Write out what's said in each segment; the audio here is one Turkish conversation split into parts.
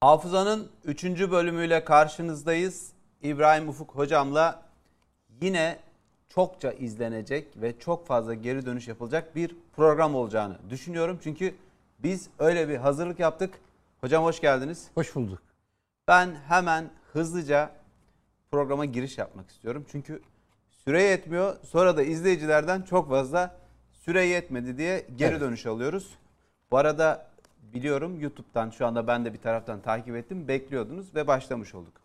Hafızanın 3. bölümüyle karşınızdayız. İbrahim Ufuk hocamla yine çokça izlenecek ve çok fazla geri dönüş yapılacak bir program olacağını düşünüyorum. Çünkü biz öyle bir hazırlık yaptık. Hocam hoş geldiniz. Hoş bulduk. Ben hemen hızlıca programa giriş yapmak istiyorum. Çünkü süre yetmiyor. Sonra da izleyicilerden çok fazla süre yetmedi diye geri Evet. dönüş alıyoruz. Bu arada biliyorum YouTube'dan şu anda ben de bir taraftan takip ettim. Bekliyordunuz ve başlamış olduk.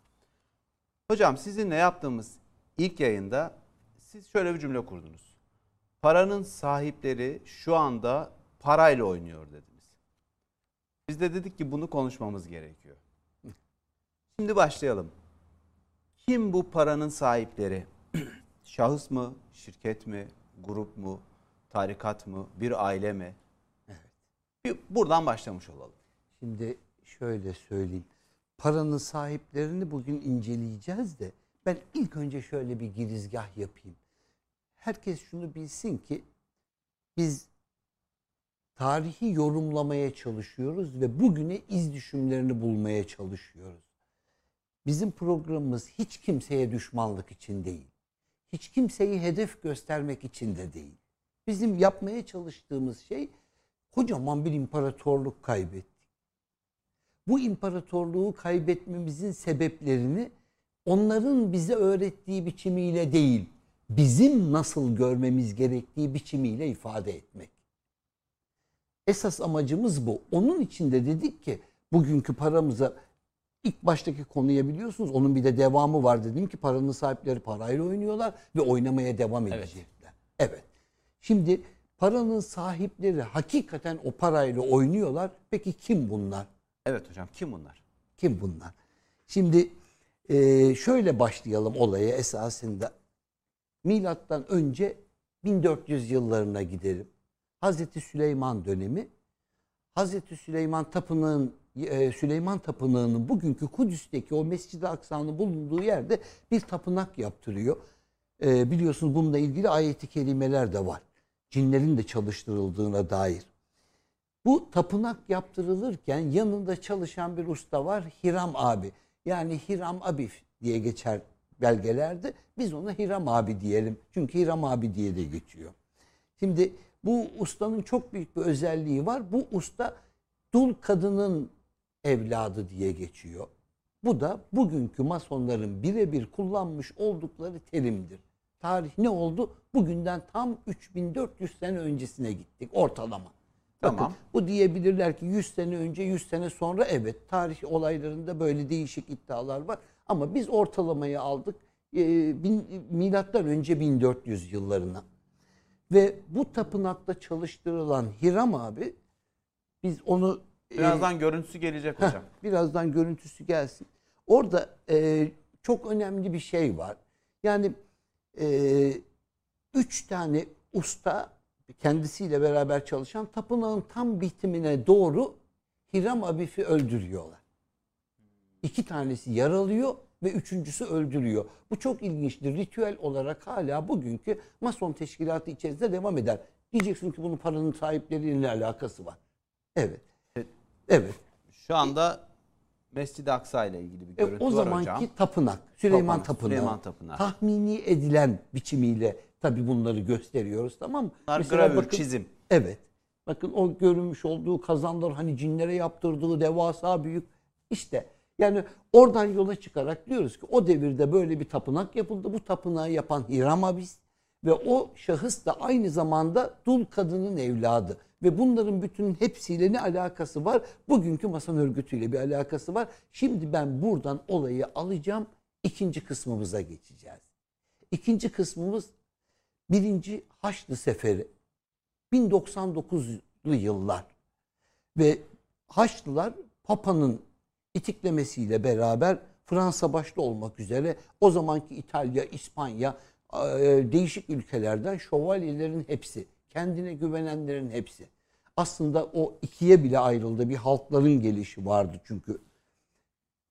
Hocam sizinle yaptığımız ilk yayında siz şöyle bir cümle kurdunuz. Paranın sahipleri şu anda parayla oynuyor dediniz. Biz de dedik ki bunu konuşmamız gerekiyor. Şimdi başlayalım. Kim bu paranın sahipleri? Şahıs mı, şirket mi, grup mu, tarikat mı, bir aile mi? Bir buradan başlamış olalım. Şimdi şöyle söyleyeyim. Paranın sahiplerini bugün inceleyeceğiz de ben ilk önce şöyle bir girizgah yapayım. Herkes şunu bilsin ki biz tarihi yorumlamaya çalışıyoruz ve bugüne iz düşümlerini bulmaya çalışıyoruz. Bizim programımız hiç kimseye düşmanlık için değil. Hiç kimseyi hedef göstermek için de değil. Bizim yapmaya çalıştığımız şey kocaman bir imparatorluk kaybettik. Bu imparatorluğu kaybetmemizin sebeplerini onların bize öğrettiği biçimiyle değil, bizim nasıl görmemiz gerektiği biçimiyle ifade etmek. Esas amacımız bu. Onun için de dedik ki bugünkü paramıza ilk baştaki konuya biliyorsunuz onun bir de devamı var dedim ki paranın sahipleri parayla oynuyorlar ve oynamaya devam Evet. edecekler. Evet. Şimdi paranın sahipleri hakikaten o parayla oynuyorlar. Peki kim bunlar? Evet hocam kim bunlar? Kim bunlar? Şimdi e, şöyle başlayalım olaya esasında. Milattan önce 1400 yıllarına gidelim. Hazreti Süleyman dönemi. Hazreti Süleyman Tapınağı'nın e, Süleyman Tapınağı'nın bugünkü Kudüs'teki o Mescid-i Aksa'nın bulunduğu yerde bir tapınak yaptırıyor. E, biliyorsunuz bununla ilgili ayeti kelimeler de var. Cinlerin de çalıştırıldığına dair. Bu tapınak yaptırılırken yanında çalışan bir usta var Hiram abi. Yani Hiram Abif diye geçer belgelerde. Biz ona Hiram abi diyelim. Çünkü Hiram abi diye de geçiyor. Şimdi bu ustanın çok büyük bir özelliği var. Bu usta dul kadının evladı diye geçiyor. Bu da bugünkü masonların birebir kullanmış oldukları terimdir. Tarih ne oldu? Bugünden tam 3400 sene öncesine gittik ortalama. Bakın, Tamam. bu diyebilirler ki 100 sene önce 100 sene sonra evet tarih olaylarında böyle değişik iddialar var. Ama biz ortalamayı aldık e, bin, milattan önce 1400 yıllarına. Ve bu tapınakta çalıştırılan Hiram abi biz onu e, Birazdan görüntüsü gelecek Heh, hocam. birazdan görüntüsü gelsin. Orada e, çok önemli bir şey var. Yani e, üç tane usta kendisiyle beraber çalışan tapınağın tam bitimine doğru Hiram Abif'i öldürüyorlar. İki tanesi yaralıyor ve üçüncüsü öldürüyor. Bu çok ilginçtir. Ritüel olarak hala bugünkü Mason teşkilatı içerisinde devam eder. Diyeceksin ki bunun paranın sahipleriyle alakası var. Evet. Evet. Şu anda Mescid-i Aksa ile ilgili bir E, görüntü o var zamanki hocam. tapınak, Süleyman Tapınak, Tapınağı. Süleyman Tapınağı. Tahmini edilen biçimiyle tabi bunları gösteriyoruz tamam mı? Bunlar gravür, bakın- çizim. Evet. Bakın o görünmüş olduğu kazanlar hani cinlere yaptırdığı devasa büyük işte yani oradan yola çıkarak diyoruz ki o devirde böyle bir tapınak yapıldı. Bu tapınağı yapan Hiram Abis ve o şahıs da aynı zamanda dul kadının evladı. Ve bunların bütün hepsiyle ne alakası var? Bugünkü mason örgütüyle bir alakası var. Şimdi ben buradan olayı alacağım. ikinci kısmımıza geçeceğiz. İkinci kısmımız birinci Haçlı Seferi. 1099'lu yıllar. Ve Haçlılar Papa'nın itiklemesiyle beraber Fransa başta olmak üzere o zamanki İtalya, İspanya, değişik ülkelerden şövalyelerin hepsi, kendine güvenenlerin hepsi. Aslında o ikiye bile ayrıldı. Bir halkların gelişi vardı çünkü.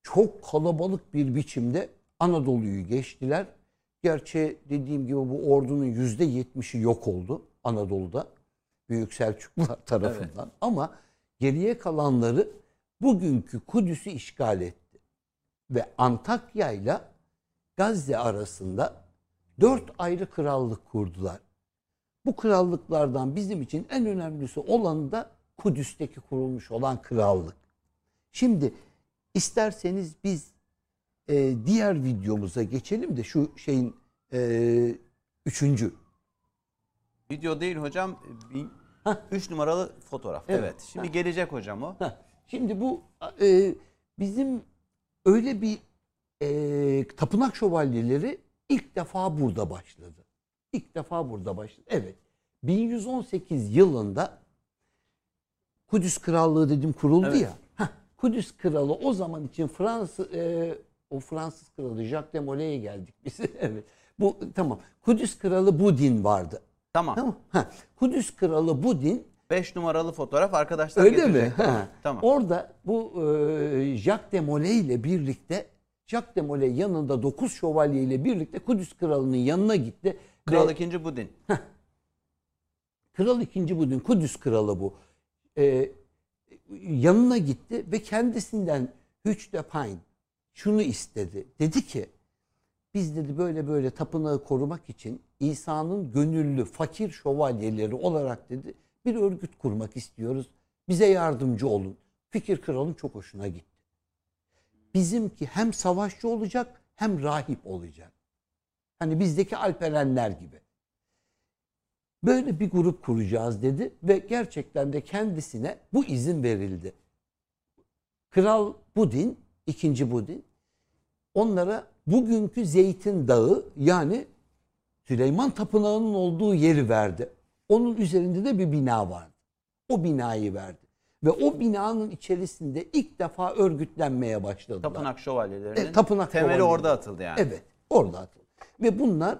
Çok kalabalık bir biçimde Anadolu'yu geçtiler. Gerçi dediğim gibi bu ordunun yüzde yetmişi yok oldu Anadolu'da. Büyük Selçuklular tarafından. Ama geriye kalanları bugünkü Kudüs'ü işgal etti. Ve Antakya ile Gazze arasında dört ayrı krallık kurdular. Bu krallıklardan bizim için en önemlisi olan da Kudüs'teki kurulmuş olan krallık. Şimdi isterseniz biz e, diğer videomuza geçelim de şu şeyin e, üçüncü. Video değil hocam. Hah. 3 numaralı fotoğraf. Evet. Evet. Şimdi gelecek hocam o. Heh, Şimdi bu e, bizim öyle bir e, tapınak şövalyeleri ilk defa burada başladı. İlk defa burada başladı. Evet. 1118 yılında Kudüs Krallığı dedim kuruldu Evet. ya. Heh, Kudüs Kralı o zaman için Fransız e, o Fransız kralı Jacques de Molay'e geldik biz. evet. Bu tamam. Kudüs Kralı Budin vardı. Tamam. Tamam. Ha, Kudüs Kralı Budin 5 numaralı fotoğraf arkadaşlar Öyle mi? Ha. Tamam. Orada bu e, Jacques de Molay ile birlikte Jacques de Molay yanında 9 şövalye ile birlikte Kudüs kralının yanına gitti. Kral Ve 2. Budin. Kral 2. Budin Kudüs kralı bu. E, yanına gitti ve kendisinden Hüç de Pine şunu istedi. Dedi ki biz dedi böyle böyle tapınağı korumak için İsa'nın gönüllü fakir şövalyeleri olarak dedi bir örgüt kurmak istiyoruz. Bize yardımcı olun. Fikir kralın çok hoşuna gitti. Bizimki hem savaşçı olacak hem rahip olacak. Hani bizdeki alperenler gibi. Böyle bir grup kuracağız dedi ve gerçekten de kendisine bu izin verildi. Kral Budin, ikinci Budin onlara bugünkü Zeytin Dağı yani Süleyman Tapınağı'nın olduğu yeri verdi. Onun üzerinde de bir bina vardı. O binayı verdi. Ve o binanın içerisinde ilk defa örgütlenmeye başladılar. Tapınak şövalyelerinin E, tapınak temeli şövalyeleri. orada atıldı yani. Evet, orada atıldı. Ve bunlar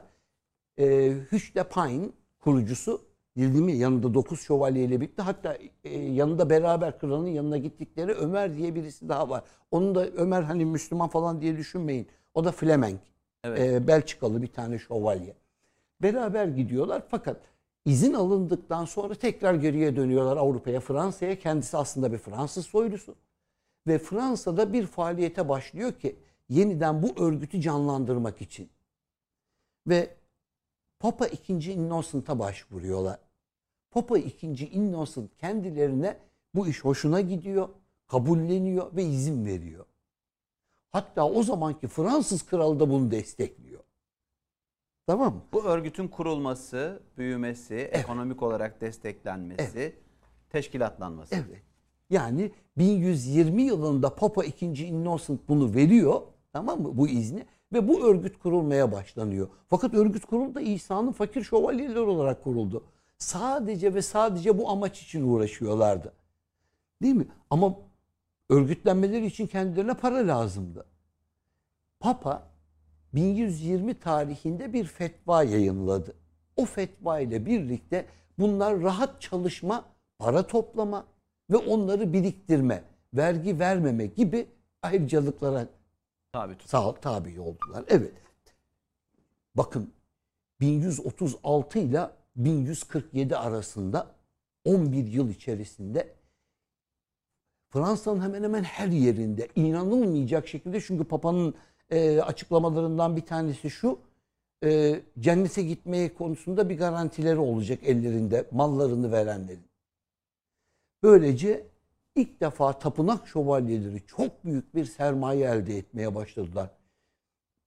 e, Hüçle Pine kurucusu değil mi? Yanında 9 şövalyeyle birlikte hatta e, yanında beraber kralın yanına gittikleri Ömer diye birisi daha var. Onun da Ömer hani Müslüman falan diye düşünmeyin. O da Flemenk. Evet. E, Belçikalı bir tane şövalye. Beraber gidiyorlar fakat izin alındıktan sonra tekrar geriye dönüyorlar Avrupa'ya, Fransa'ya. Kendisi aslında bir Fransız soylusu. Ve Fransa'da bir faaliyete başlıyor ki yeniden bu örgütü canlandırmak için. Ve Papa II. Innocent'a başvuruyorlar. Papa II. Innocent kendilerine bu iş hoşuna gidiyor, kabulleniyor ve izin veriyor. Hatta o zamanki Fransız kralı da bunu destekliyor. Tamam mı? Bu örgütün kurulması, büyümesi, ekonomik olarak desteklenmesi, teşkilatlanması. Evet. Yani 1120 yılında Papa II. Innocent bunu veriyor. Tamam mı? Bu izni. Ve bu örgüt kurulmaya başlanıyor. Fakat örgüt kuruldu da İsa'nın fakir şövalyeleri olarak kuruldu. Sadece ve sadece bu amaç için uğraşıyorlardı. Değil mi? Ama örgütlenmeleri için kendilerine para lazımdı. Papa 1120 tarihinde bir fetva yayınladı. O fetva ile birlikte bunlar rahat çalışma, para toplama ve onları biriktirme, vergi vermeme gibi ayrıcalıklara Tabii tut. sağ tabi oldular. Evet. Bakın 1136 ile 1147 arasında 11 yıl içerisinde Fransa'nın hemen hemen her yerinde inanılmayacak şekilde çünkü Papa'nın e, açıklamalarından bir tanesi şu e, cennete gitmeye konusunda bir garantileri olacak ellerinde mallarını verenlerin. Böylece ilk defa tapınak şövalyeleri çok büyük bir sermaye elde etmeye başladılar.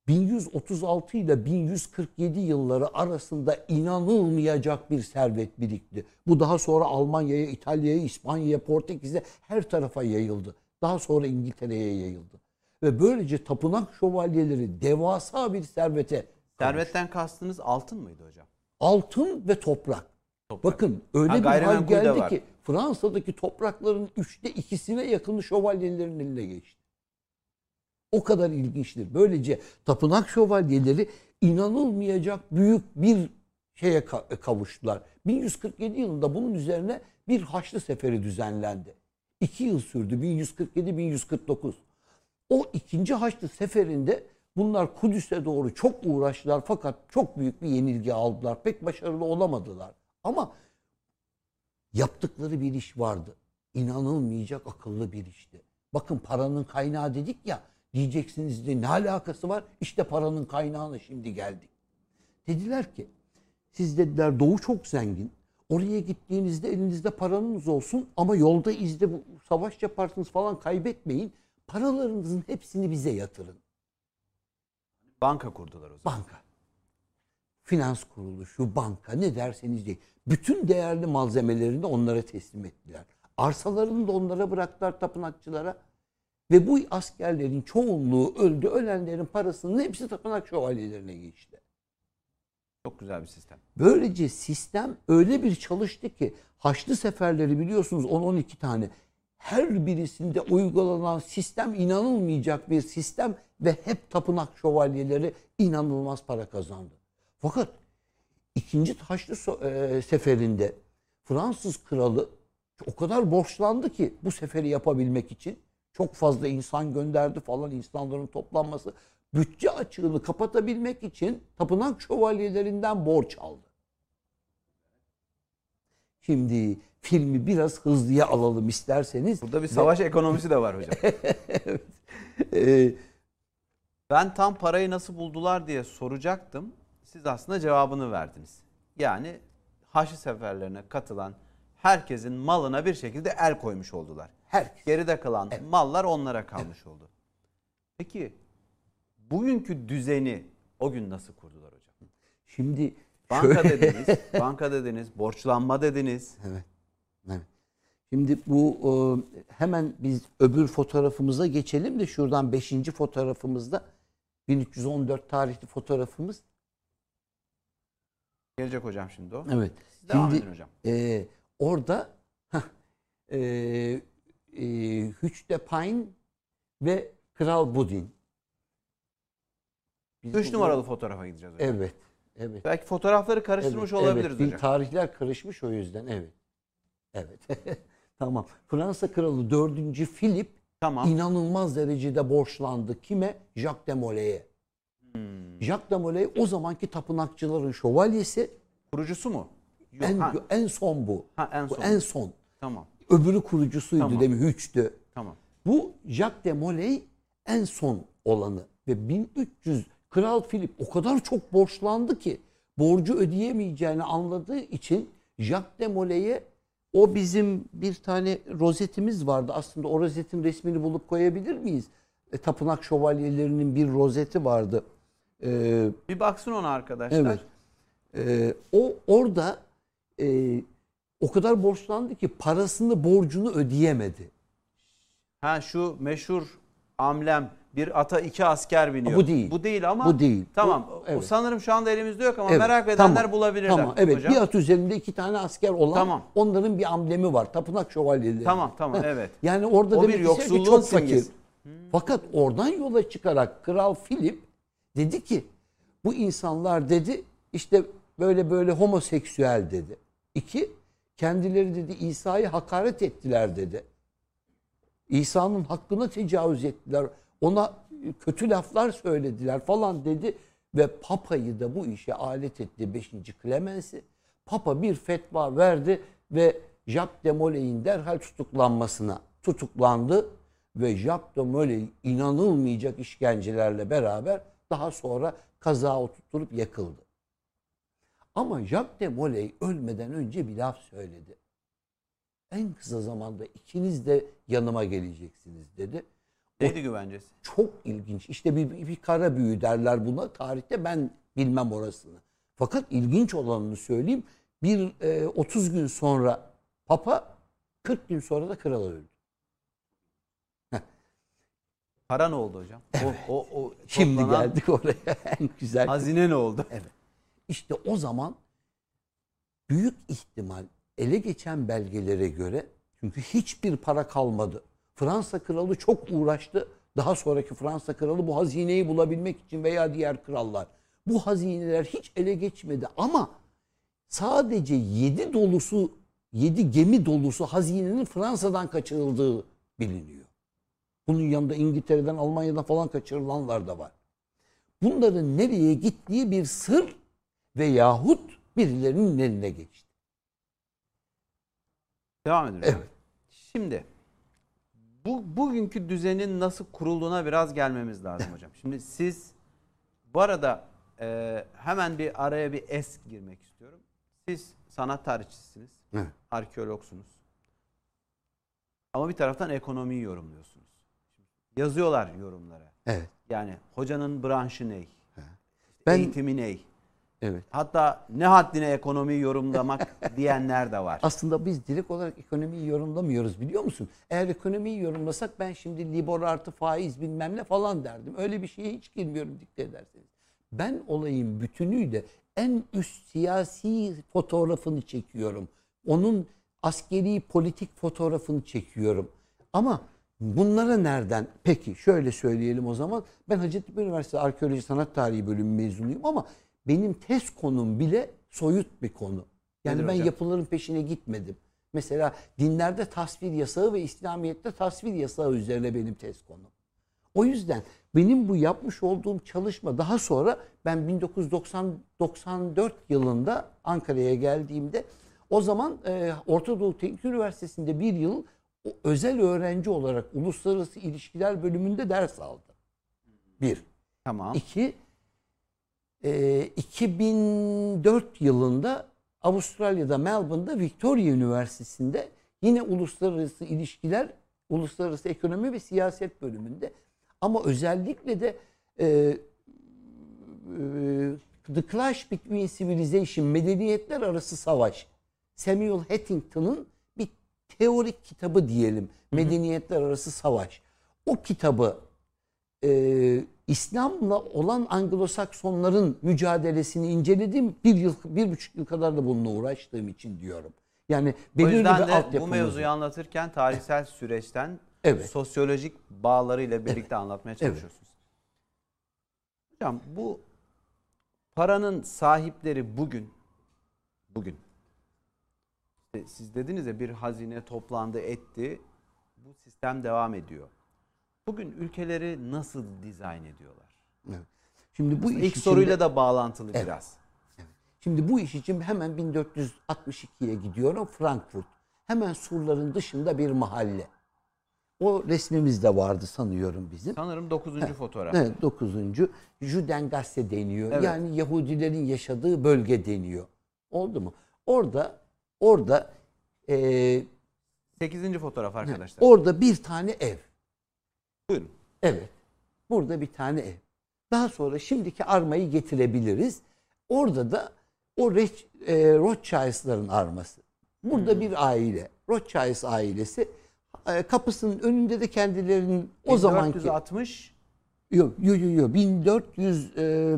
1136 ile 1147 yılları arasında inanılmayacak bir servet birikti. Bu daha sonra Almanya'ya, İtalya'ya, İspanya'ya, Portekiz'e her tarafa yayıldı. Daha sonra İngiltere'ye yayıldı. Ve böylece tapınak şövalyeleri devasa bir servete Servetten kastınız altın mıydı hocam? altın ve toprak. Toprak. Bakın öyle Ha, bir hal gayrimenkul de geldi var. ki Fransa'daki toprakların üçte ikisine yakını şövalyelerin eline geçti. O kadar ilginçtir. Böylece tapınak şövalyeleri inanılmayacak büyük bir şeye ka- kavuştular. 1147 yılında bunun üzerine bir Haçlı Seferi düzenlendi. İki yıl sürdü 1147-1149. O ikinci Haçlı Seferi'nde bunlar Kudüs'e doğru çok uğraştılar fakat çok büyük bir yenilgi aldılar. Pek başarılı olamadılar. Ama yaptıkları bir iş vardı. İnanılmayacak akıllı bir işti. Bakın paranın kaynağı dedik ya. Diyeceksiniz de ne alakası var? İşte paranın kaynağına şimdi geldik. Dediler ki siz dediler doğu çok zengin. Oraya gittiğinizde elinizde paranız olsun ama yolda izde bu savaş yaparsınız falan kaybetmeyin. Paralarınızın hepsini bize yatırın. Banka kurdular o zaman. Banka. Finans kuruluşu, banka ne derseniz deyin. Bütün değerli malzemelerini onlara teslim ettiler. Arsalarını da onlara bıraktılar tapınakçılara. Ve bu askerlerin çoğunluğu öldü. Ölenlerin parasının hepsi tapınak şövalyelerine geçti. Çok güzel bir sistem. Böylece sistem öyle bir çalıştı ki Haçlı seferleri biliyorsunuz 10-12 tane. Her birisinde uygulanan sistem inanılmayacak bir sistem ve hep tapınak şövalyeleri inanılmaz para kazandı. Fakat ikinci so- e, seferinde Fransız kralı o kadar borçlandı ki bu seferi yapabilmek için çok fazla insan gönderdi falan insanların toplanması bütçe açığını kapatabilmek için tapınak şövalyelerinden borç aldı. Şimdi filmi biraz hızlıya alalım isterseniz. Burada bir savaş ekonomisi de var hocam. Ee, Ben tam parayı nasıl buldular diye soracaktım. Siz aslında cevabını verdiniz. Yani Haçlı seferlerine katılan herkesin malına bir şekilde el koymuş oldular. herkes. Geride kalan mallar onlara kalmış oldu. Peki bugünkü düzeni o gün nasıl kurdular hocam? Şimdi Banka dediniz, banka dediniz, borçlanma dediniz. Evet. Evet. Şimdi bu e, hemen biz öbür fotoğrafımıza geçelim de şuradan 5. fotoğrafımızda 1314 tarihli fotoğrafımız. Gelecek hocam şimdi o. Evet. Siz devam Şimdi edin hocam. e, orada heh, e, e, Hüç de Pine ve Kral Budin. Biz Üç bu- numaralı fotoğrafa gideceğiz hocam. Evet. Evet. Belki fotoğrafları karıştırmış Evet, olabiliriz evet. Hocam. tarihler karışmış o yüzden. Evet. Evet. tamam. Fransa kralı 4. Philip Tamam. inanılmaz derecede borçlandı. Kime? Jacques de Molay'e. Hmm. Jacques de Molay o zamanki tapınakçıların şövalyesi. Kurucusu mu? Yok, En, ha, en son bu. ha, en Bu son. en son. Tamam. Öbürü kurucusuydu Tamam. değil mi? Hüç'tü. Tamam. Bu Jacques de Molay en son olanı ve 1300 Kral Philip o kadar çok borçlandı ki borcu ödeyemeyeceğini anladığı için Jacques de Molay'e o bizim bir tane rozetimiz vardı. Aslında o rozetin resmini bulup koyabilir miyiz? E, tapınak şövalyelerinin bir rozeti vardı. E, Bir baksın ona arkadaşlar. Evet. Ee, o orada e, o kadar borçlandı ki parasını borcunu ödeyemedi. Ha şu meşhur amblem bir ata iki asker biniyor. Bu değil. Bu değil ama. Bu değil. Tamam. Bu- evet. sanırım şu anda elimizde yok ama Evet, merak edenler tamam, bulabilirler. Tamam evet hocam. bir at üzerinde iki tane asker olan Tamam. onların bir amblemi var. Tapınak şövalyeleri. Tamam tamam evet. Yani orada O demek bir istiyor ki yoksulluğun çok fakir. simgesi. Fakat oradan yola çıkarak Kral Philip dedi ki bu insanlar dedi işte böyle böyle homoseksüel dedi. İki, kendileri dedi İsa'yı hakaret ettiler dedi. İsa'nın hakkına tecavüz ettiler. Ona kötü laflar söylediler falan dedi. Ve Papa'yı da bu işe alet etti 5. Clemens'i. Papa bir fetva verdi ve Jacques de Molay'in derhal tutuklanmasına tutuklandı. Ve Jacques de Molay inanılmayacak işkencelerle beraber daha sonra kaza oturtulup yakıldı. Ama Jacques de Molay ölmeden önce bir laf söyledi. En kısa zamanda ikiniz de yanıma geleceksiniz dedi. Neydi güvencesi? Çok ilginç. İşte bir, bir kara büyü derler buna. Tarihte ben bilmem orasını. Fakat ilginç olanını söyleyeyim. Bir e, 30 gün sonra Papa 40 gün sonra da kral öldü. Para ne oldu hocam? O, o, o Şimdi toplanan geldik oraya. en güzel. Hazine ne oldu? Evet. İşte o zaman büyük ihtimal ele geçen belgelere göre çünkü hiçbir para kalmadı. Fransa kralı çok uğraştı. Daha sonraki Fransa kralı bu hazineyi bulabilmek için veya diğer krallar. Bu hazineler hiç ele geçmedi ama sadece 7 dolusu 7 gemi dolusu hazinenin Fransa'dan kaçırıldığı biliniyor. Bunun yanında İngiltere'den, Almanya'dan falan kaçırılanlar da var. Bunların nereye gittiği bir sır ve yahut birilerinin eline geçti. Devam edelim. Evet. Şimdi Bu bugünkü düzenin nasıl kurulduğuna biraz gelmemiz lazım hocam. Şimdi siz bu arada e, hemen bir araya bir es girmek istiyorum. Siz sanat tarihçisiniz, Evet. arkeologsunuz. Ama bir taraftan ekonomiyi yorumluyorsunuz. Yazıyorlar yorumlara. Evet. Yani hocanın branşı ne? Ben- Eğitimi ne? Evet. Hatta ne haddine ekonomiyi yorumlamak diyenler de var. Aslında biz direkt olarak ekonomiyi yorumlamıyoruz biliyor musun? Eğer ekonomiyi yorumlasak ben şimdi libor artı faiz bilmem ne falan derdim. Öyle bir şeye hiç girmiyorum dikte ederseniz. Ben olayın bütünüyle en üst siyasi fotoğrafını çekiyorum. Onun askeri politik fotoğrafını çekiyorum. Ama bunlara nereden? Peki şöyle söyleyelim o zaman. Ben Hacettepe Üniversitesi Arkeoloji Sanat Tarihi bölümü mezunuyum ama benim tez konum bile soyut bir konu. Yani Nedir ben hocam? yapıların peşine gitmedim. Mesela dinlerde tasvir yasağı ve İslamiyet'te tasvir yasağı üzerine benim tez konum. O yüzden benim bu yapmış olduğum çalışma daha sonra ben 1994 yılında Ankara'ya geldiğimde o zaman e, Orta Doğu Teknik Üniversitesi'nde bir yıl özel öğrenci olarak uluslararası ilişkiler bölümünde ders aldım. Bir. Tamam. İki, e, 2004 yılında Avustralya'da Melbourne'da Victoria Üniversitesi'nde yine uluslararası ilişkiler, uluslararası ekonomi ve siyaset bölümünde ama özellikle de e, e, The Clash Between Civilization, Medeniyetler Arası Savaş, Samuel Huntington'ın bir teorik kitabı diyelim. Medeniyetler Arası Savaş. O kitabı e, İslam'la olan Anglo-Saksonların mücadelesini inceledim. Bir yıl, bir buçuk yıl kadar da bununla uğraştığım için diyorum. Yani belirli bir de bu mevzuyu anlatırken tarihsel süreçten Evet. sosyolojik bağlarıyla birlikte anlatmaya çalışıyorsunuz. Hocam bu paranın sahipleri bugün bugün siz dediniz ya bir hazine toplandı etti. Bu sistem devam ediyor. Bugün ülkeleri nasıl dizayn ediyorlar? Evet. Şimdi bu iş İlk içinde- soruyla da bağlantılı Evet. biraz. Şimdi bu iş için hemen 1462'ye gidiyorum Frankfurt. Hemen surların dışında bir mahalle. O resmimiz de vardı sanıyorum bizim. Sanırım 9. fotoğraf. Evet 9. Judengasse deniyor. Evet. Yani Yahudilerin yaşadığı bölge deniyor. Oldu mu? Orada orada e, 8. fotoğraf arkadaşlar. orada bir tane ev. Buyurun. Evet. Burada bir tane ev. Daha sonra şimdiki armayı getirebiliriz. Orada da o Reç, e, Rothschild'ların arması. Burada bir aile. Rothschild ailesi. E, kapısının önünde de kendilerinin o zamanki 1460 yok yok yok yok 1400 e,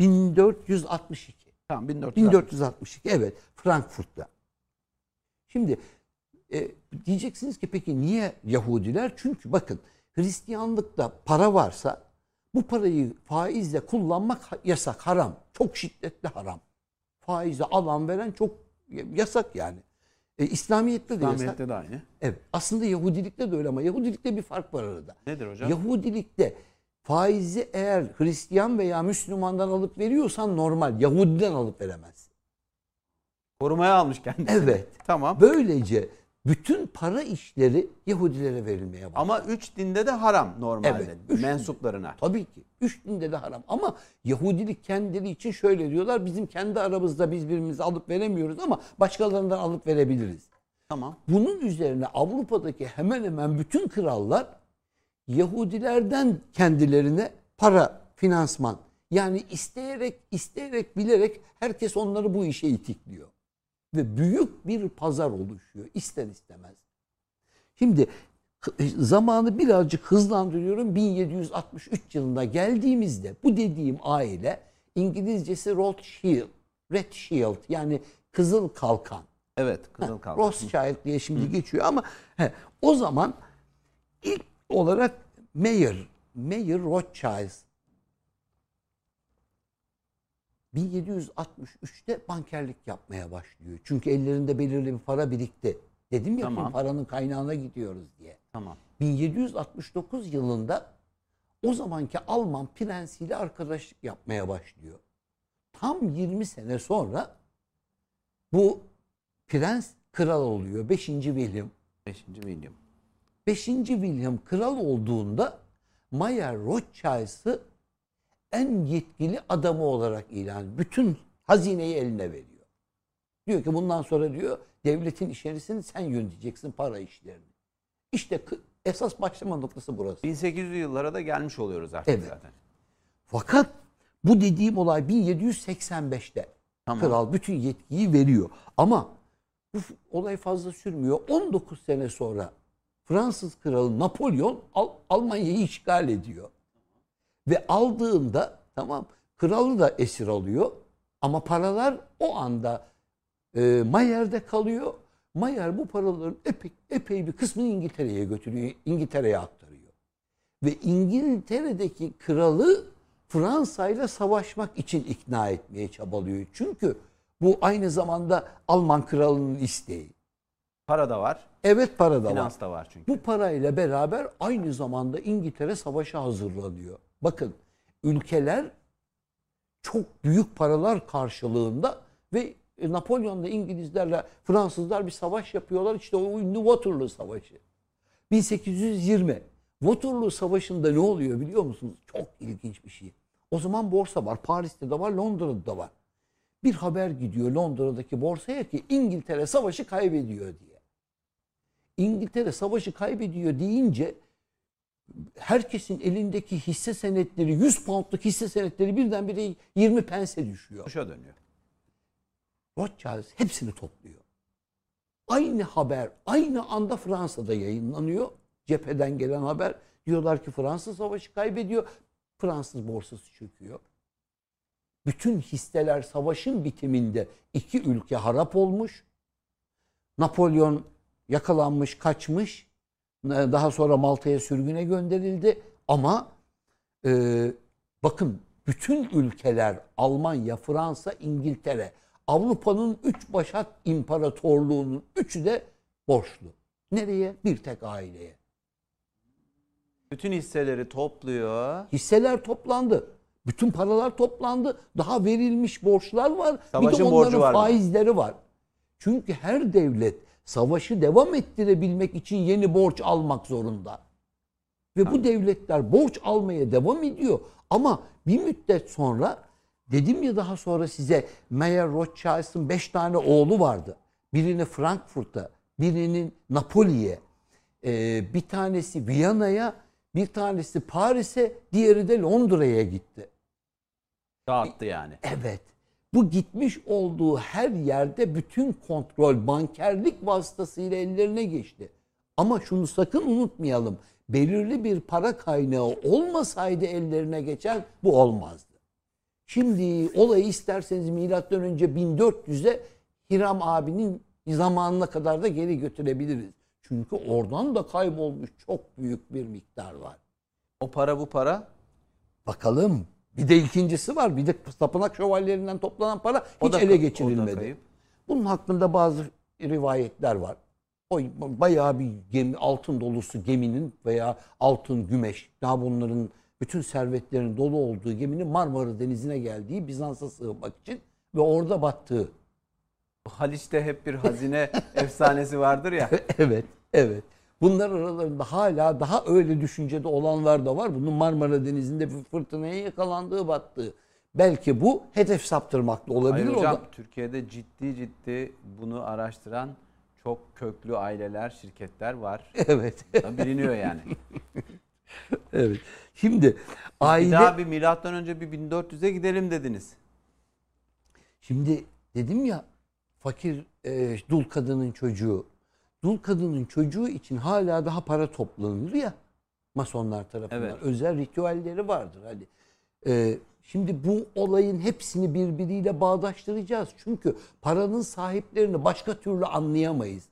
1462. tamam 1460. 1462 evet Frankfurt'ta. Şimdi e, diyeceksiniz ki peki niye Yahudiler? Çünkü bakın Hristiyanlıkta para varsa bu parayı faizle kullanmak yasak, haram. Çok şiddetli haram. Faize alan veren çok yasak yani. E, İslamiyet'te de yasak. İslamiyet'te de aynı. Evet. Aslında Yahudilikte de öyle ama Yahudilikte bir fark var arada. Nedir hocam? Yahudilikte faizi eğer Hristiyan veya Müslümandan alıp veriyorsan normal. Yahudiden alıp veremezsin. Korumaya almış kendisini. Evet. Tamam. Böylece bütün para işleri Yahudilere verilmeye başladı. Ama üç dinde de haram normalde. Evet, üç din. mensuplarına. Tabii ki. Üç dinde de haram. Ama Yahudilik kendileri için şöyle diyorlar. Bizim kendi aramızda biz birbirimizi alıp veremiyoruz ama başkalarından alıp verebiliriz. Tamam. Bunun üzerine Avrupa'daki hemen hemen bütün krallar Yahudilerden kendilerine para, finansman yani isteyerek, isteyerek, bilerek herkes onları bu işe itikliyor. Ve büyük bir pazar oluşuyor ister istemez. Şimdi hı- zamanı birazcık hızlandırıyorum. 1763 yılında geldiğimizde bu dediğim aile İngilizcesi Rothschild, Red Shield yani Kızıl Kalkan. Evet. Kızıl kaldı. Rothschild diye şimdi geçiyor ama he, o zaman ilk olarak Mayer, Mayer Rothschild 1763'te bankerlik yapmaya başlıyor. Çünkü ellerinde belirli bir para birikti. Dedim ya Tamam. paranın kaynağına gidiyoruz diye. Tamam. 1769 yılında o zamanki Alman prensiyle arkadaşlık yapmaya başlıyor. Tam 20 sene sonra bu prens kral oluyor. 5. William. 5. William. 5. William kral olduğunda Mayer Rothschild'ı en yetkili adamı olarak ilan Bütün hazineyi eline veriyor. Diyor ki bundan sonra diyor devletin içerisini sen yöneteceksin para işlerini. İşte esas başlama noktası burası. 1800'lü yıllara da gelmiş oluyoruz artık Evet. zaten. Fakat bu dediğim olay 1785'te. Tamam. Kral bütün yetkiyi veriyor. Ama bu olay fazla sürmüyor. 19 sene sonra Fransız kralı Napolyon Al- Almanya'yı işgal ediyor. Ve aldığında tamam kralı da esir alıyor ama paralar o anda e, Mayer'de kalıyor. Mayer bu paraların epey, epey bir kısmını İngiltere'ye götürüyor. İngiltere'ye aktarıyor. Ve İngiltere'deki kralı Fransa ile savaşmak için ikna etmeye çabalıyor. Çünkü bu aynı zamanda Alman kralının isteği. Para da var, Evet para da var. finans da var çünkü. Bu parayla beraber aynı zamanda İngiltere savaşa hazırlanıyor. Bakın ülkeler çok büyük paralar karşılığında ve Napolyon'la İngilizlerle Fransızlar bir savaş yapıyorlar. İşte o ünlü Waterloo Savaşı. 1820. Waterloo Savaşı'nda ne oluyor biliyor musunuz? Çok ilginç bir şey. O zaman borsa var. Paris'te de var, Londra'da da var. Bir haber gidiyor Londra'daki borsaya ki İngiltere savaşı kaybediyor diye. İngiltere savaşı kaybediyor deyince herkesin elindeki hisse senetleri 100 poundluk hisse senetleri birdenbire 20 pense düşüyor. Kuşa dönüyor. Rothschild hepsini topluyor. Aynı haber aynı anda Fransa'da yayınlanıyor. Cepheden gelen haber. Diyorlar ki Fransız savaşı kaybediyor. Fransız borsası çöküyor. Bütün hisseler savaşın bitiminde iki ülke harap olmuş. Napolyon yakalanmış, kaçmış. Daha sonra Malta'ya sürgüne gönderildi. Ama e, bakın bütün ülkeler Almanya, Fransa, İngiltere, Avrupa'nın üç başat imparatorluğunun üçü de borçlu. Nereye? Bir tek aileye. Bütün hisseleri topluyor. Hisseler toplandı. Bütün paralar toplandı. Daha verilmiş borçlar var. bir de Savaşın onların borcu var faizleri var. Çünkü her devlet savaşı devam ettirebilmek için yeni borç almak zorunda. Ve bu devletler borç almaya devam ediyor. Ama bir müddet sonra dedim ya daha sonra size Mayer Rothschild'ın beş tane oğlu vardı. Birini Frankfurt'a, birinin Napoli'ye, e, bir tanesi Viyana'ya, bir tanesi Paris'e, diğeri de Londra'ya gitti. Dağıttı yani. Evet. Bu gitmiş olduğu her yerde bütün kontrol bankerlik vasıtasıyla ellerine geçti. Ama şunu sakın unutmayalım. Belirli bir para kaynağı olmasaydı ellerine geçen bu olmazdı. Şimdi olayı isterseniz milattan önce 1400'e Hiram abinin zamanına kadar da geri götürebiliriz. Çünkü oradan da kaybolmuş çok büyük bir miktar var. O para bu para. Bakalım. Bir de ikincisi var. Bir de tapınak şövalyelerinden toplanan para hiç da, ele geçirilmedi. Bunun hakkında bazı rivayetler var. O bayağı bir gemi, altın dolusu geminin veya altın gümeş, daha bunların bütün servetlerin dolu olduğu geminin Marmara Denizi'ne geldiği Bizans'a sığınmak için ve orada battığı. Haliç'te hep bir hazine efsanesi vardır ya. evet, evet. Bunlar aralarında hala daha öyle düşüncede olanlar da var. Bunun Marmara Denizi'nde bir fırtınaya yakalandığı, battığı. Belki bu hedef saptırmakla olabilir. Hayır o da- hocam Türkiye'de ciddi ciddi bunu araştıran çok köklü aileler, şirketler var. Evet. Biliniyor yani. evet. Şimdi Bir aile daha bir milattan önce bir 1400'e gidelim dediniz. Şimdi dedim ya fakir e, dul kadının çocuğu. Dul kadının çocuğu için hala daha para toplanır ya masonlar tarafından. Evet. Özel ritüelleri vardır hadi. E, şimdi bu olayın hepsini birbiriyle bağdaştıracağız. Çünkü paranın sahiplerini başka türlü anlayamayız.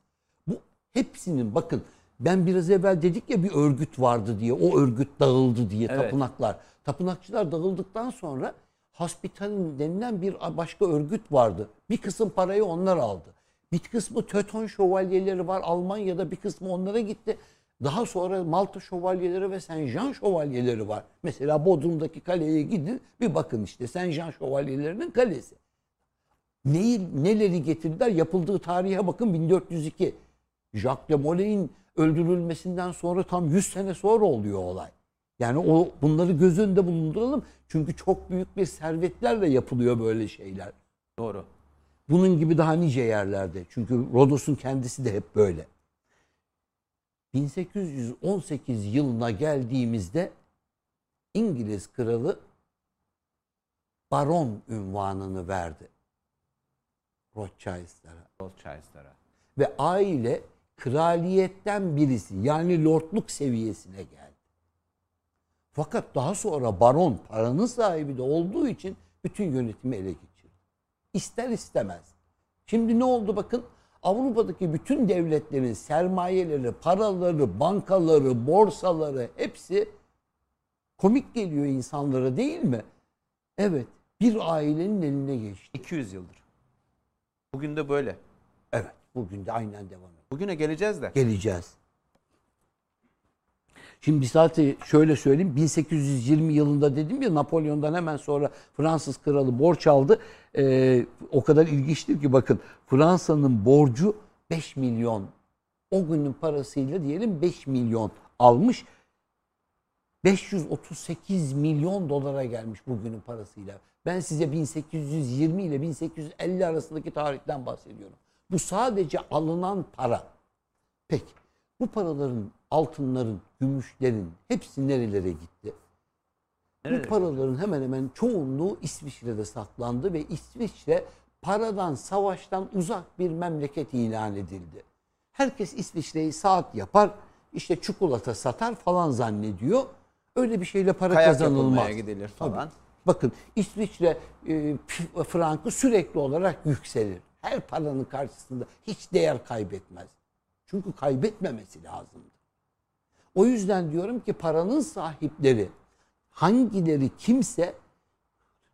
Bu hepsinin bakın ben biraz evvel dedik ya bir örgüt vardı diye. O örgüt dağıldı diye Evet. tapınaklar. Tapınakçılar dağıldıktan sonra Hospital'in denilen bir başka örgüt vardı. Bir kısım parayı onlar aldı. Bir kısmı Teuton şövalyeleri var Almanya'da bir kısmı onlara gitti. Daha sonra Malta şövalyeleri ve Saint Jean şövalyeleri var. Mesela Bodrum'daki kaleye gidin bir bakın işte Saint Jean şövalyelerinin kalesi. Neyi, neleri getirdiler? Yapıldığı tarihe bakın 1402. Jacques de Molay'in öldürülmesinden sonra tam 100 sene sonra oluyor olay. Yani o bunları göz önünde bulunduralım. Çünkü çok büyük bir servetlerle yapılıyor böyle şeyler. Doğru. Bunun gibi daha nice yerlerde. Çünkü Rodos'un kendisi de hep böyle. 1818 yılına geldiğimizde İngiliz kralı baron ünvanını verdi Rothschild'lara. Rothschild'lara. Ve aile kraliyetten birisi yani lordluk seviyesine geldi. Fakat daha sonra baron paranın sahibi de olduğu için bütün yönetimi ele geçirdi. İster istemez. Şimdi ne oldu bakın Avrupa'daki bütün devletlerin sermayeleri, paraları, bankaları, borsaları hepsi komik geliyor insanlara değil mi? Evet bir ailenin eline geçti. 200 yıldır. Bugün de böyle. Evet bugün de aynen devam ediyor. Bugüne geleceğiz de. geleceğiz. Şimdi zaten şöyle söyleyeyim 1820 yılında dedim ya Napolyon'dan hemen sonra Fransız kralı borç aldı. Ee, o kadar ilginçtir ki bakın Fransa'nın borcu 5 milyon. O günün parasıyla diyelim 5 milyon almış. 538 milyon dolara gelmiş bugünün parasıyla. Ben size 1820 ile 1850 arasındaki tarihten bahsediyorum. Bu sadece alınan para. Peki bu paraların, altınların, gümüşlerin hepsi nerelere gitti? Nerelere Bu paraların hemen hemen çoğunluğu İsviçre'de saklandı ve İsviçre paradan, savaştan uzak bir memleket ilan edildi. Herkes İsviçre'yi saat yapar, işte çikolata satar falan zannediyor. Öyle bir şeyle para Kayak kazanılmaz. gidilir falan. Tabii. Bakın İsviçre e, frankı sürekli olarak yükselir. Her paranın karşısında hiç değer kaybetmez. Çünkü kaybetmemesi lazımdı. O yüzden diyorum ki paranın sahipleri hangileri kimse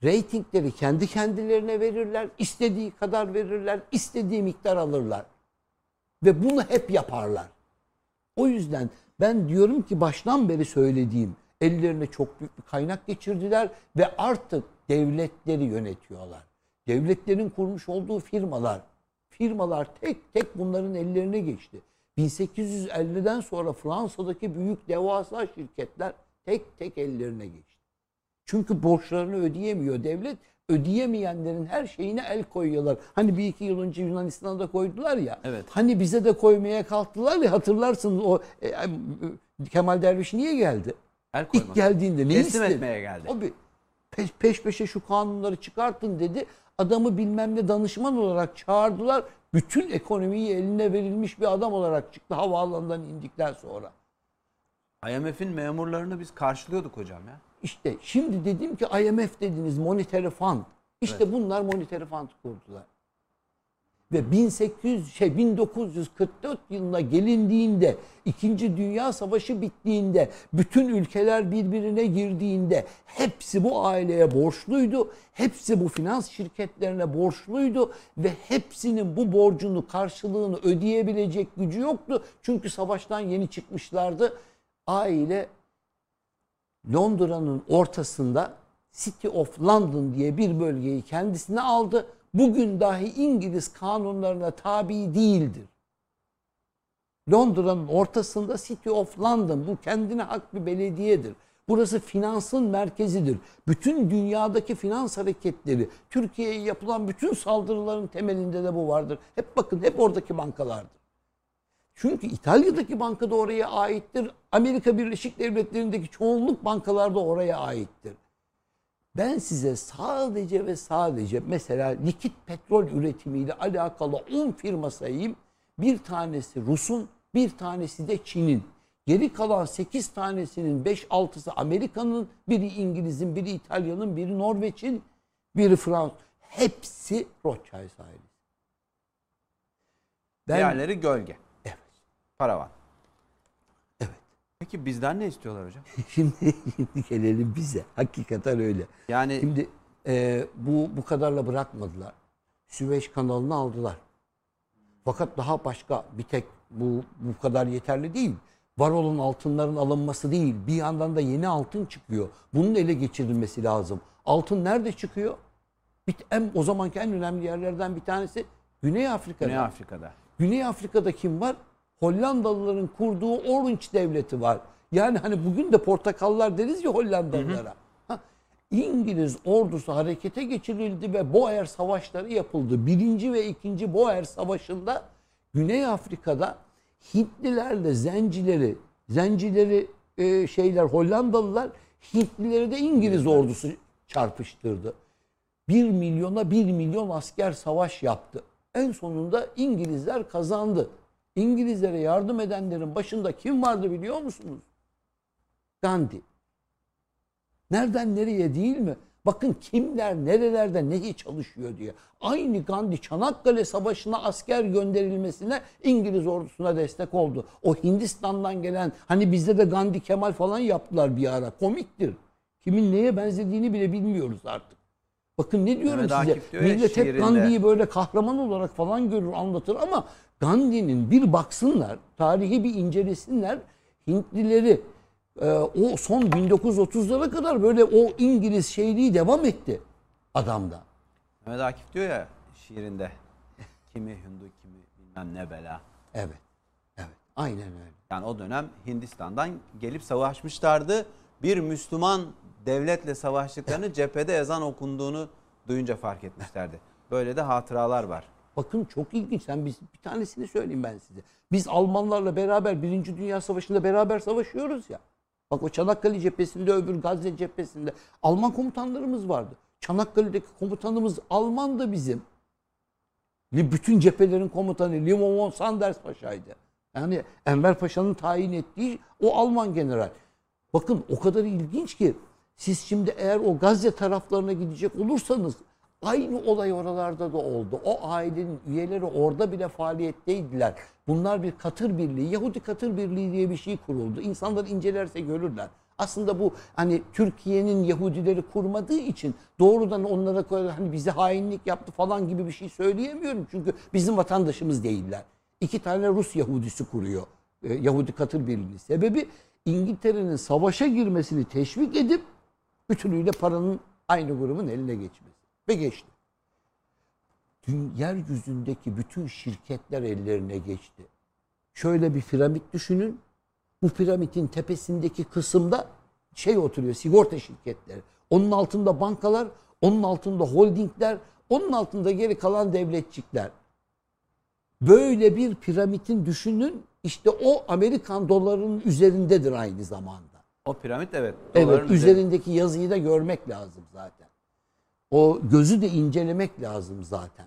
reytingleri kendi kendilerine verirler, istediği kadar verirler, istediği miktar alırlar. Ve bunu hep yaparlar. O yüzden ben diyorum ki baştan beri söylediğim ellerine çok büyük bir kaynak geçirdiler ve artık devletleri yönetiyorlar. Devletlerin kurmuş olduğu firmalar, firmalar tek tek bunların ellerine geçti. 1850'den sonra Fransa'daki büyük devasa şirketler tek tek ellerine geçti. Çünkü borçlarını ödeyemiyor devlet. Ödeyemeyenlerin her şeyine el koyuyorlar. Hani bir iki yıl önce Yunanistan'a da koydular ya. Evet. Hani bize de koymaya kalktılar ya hatırlarsınız o e, e, Kemal Derviş niye geldi? El koymak. İlk geldiğinde ne Teslim istedi? etmeye geldi. Abi peş, peş peşe şu kanunları çıkartın dedi. Adamı bilmem ne danışman olarak çağırdılar. Bütün ekonomiyi eline verilmiş bir adam olarak çıktı havaalanından indikten sonra. IMF'in memurlarını biz karşılıyorduk hocam ya. İşte şimdi dedim ki IMF dediniz monetary fund. İşte bunlar monetary fund kurdular. Ve 1800 şey 1944 yılına gelindiğinde, İkinci Dünya Savaşı bittiğinde, bütün ülkeler birbirine girdiğinde hepsi bu aileye borçluydu. Hepsi bu finans şirketlerine borçluydu ve hepsinin bu borcunu karşılığını ödeyebilecek gücü yoktu. Çünkü savaştan yeni çıkmışlardı. Aile Londra'nın ortasında City of London diye bir bölgeyi kendisine aldı. Bugün dahi İngiliz kanunlarına tabi değildir. Londra'nın ortasında City of London bu kendine hak bir belediyedir. Burası finansın merkezidir. Bütün dünyadaki finans hareketleri, Türkiye'ye yapılan bütün saldırıların temelinde de bu vardır. Hep bakın hep oradaki bankalardır. Çünkü İtalya'daki banka da oraya aittir. Amerika Birleşik Devletleri'ndeki çoğunluk bankalar da oraya aittir. Ben size sadece ve sadece mesela likit petrol üretimiyle alakalı 10 firma sayayım. Bir tanesi Rus'un, bir tanesi de Çin'in. Geri kalan 8 tanesinin 5-6'sı Amerika'nın, biri İngiliz'in, biri İtalya'nın, biri Norveç'in, biri Fransız. Hepsi Rothschild ailesi. Ben, Diğerleri gölge. evet, Paravan. Peki bizden ne istiyorlar hocam? Şimdi, şimdi gelelim bize. Hakikaten öyle. Yani Şimdi e, bu bu kadarla bırakmadılar. Süveyş kanalını aldılar. Fakat daha başka bir tek bu bu kadar yeterli değil. Var olan altınların alınması değil. Bir yandan da yeni altın çıkıyor. Bunun ele geçirilmesi lazım. Altın nerede çıkıyor? Bir, en, o zamanki en önemli yerlerden bir tanesi Güney Afrika'da. Güney Afrika'da. Güney Afrika'da kim var? Hollandalıların kurduğu Orange devleti var. Yani hani bugün de portakallar deriz ya Hollandalılara. Ha, İngiliz ordusu harekete geçirildi ve Boer savaşları yapıldı. Birinci ve ikinci Boer savaşında Güney Afrika'da Hintlilerle zencileri, zencileri e, şeyler Hollandalılar Hintlileri de İngiliz ordusu çarpıştırdı. 1 milyona 1 milyon asker savaş yaptı. En sonunda İngilizler kazandı. İngilizlere yardım edenlerin başında kim vardı biliyor musunuz? Gandhi. Nereden nereye değil mi? Bakın kimler nerelerde neyi çalışıyor diye. Aynı Gandhi Çanakkale Savaşı'na asker gönderilmesine İngiliz ordusuna destek oldu. O Hindistan'dan gelen hani bizde de Gandhi Kemal falan yaptılar bir ara. Komiktir. Kimin neye benzediğini bile bilmiyoruz artık. Bakın ne diyorum Mehmet size. Diyor Millet hep. Gandhi'yi böyle kahraman olarak falan görür anlatır ama Gandhi'nin bir baksınlar, tarihi bir incelesinler. Hintlileri e, o son 1930'lara kadar böyle o İngiliz şeyliği devam etti adamda. Mehmet Akif diyor ya şiirinde kimi Hindu kimi bilmem ne bela. Evet. Evet. Aynen öyle. Yani o dönem Hindistan'dan gelip savaşmışlardı. Bir Müslüman devletle savaştıklarını cephede ezan okunduğunu duyunca fark etmişlerdi. Böyle de hatıralar var. Bakın çok ilginç. Sen biz bir tanesini söyleyeyim ben size. Biz Almanlarla beraber Birinci Dünya Savaşı'nda beraber savaşıyoruz ya. Bak o Çanakkale cephesinde öbür Gazze cephesinde Alman komutanlarımız vardı. Çanakkale'deki komutanımız Almandı bizim. Bütün cephelerin komutanı Limon Sanders Paşa'ydı. Yani Enver Paşa'nın tayin ettiği o Alman general. Bakın o kadar ilginç ki siz şimdi eğer o Gazze taraflarına gidecek olursanız aynı olay oralarda da oldu. O ailenin üyeleri orada bile faaliyetteydiler. Bunlar bir katır birliği, Yahudi katır birliği diye bir şey kuruldu. İnsanlar incelerse görürler. Aslında bu hani Türkiye'nin Yahudileri kurmadığı için doğrudan onlara koy- hani bize hainlik yaptı falan gibi bir şey söyleyemiyorum. Çünkü bizim vatandaşımız değiller. İki tane Rus Yahudisi kuruyor. e, Yahudi katır birliği. Sebebi İngiltere'nin savaşa girmesini teşvik edip bütünüyle paranın aynı grubun eline geçmesi. Ve geçti. Dün yeryüzündeki bütün şirketler ellerine geçti. Şöyle bir piramit düşünün. Bu piramidin tepesindeki kısımda şey oturuyor, sigorta şirketleri. Onun altında bankalar, onun altında holdingler, onun altında geri kalan devletçikler. Böyle bir piramidin düşünün işte o Amerikan dolarının üzerindedir aynı zamanda. O piramit evet. Evet üzerindeki yazıyı da görmek lazım zaten. O gözü de incelemek lazım zaten.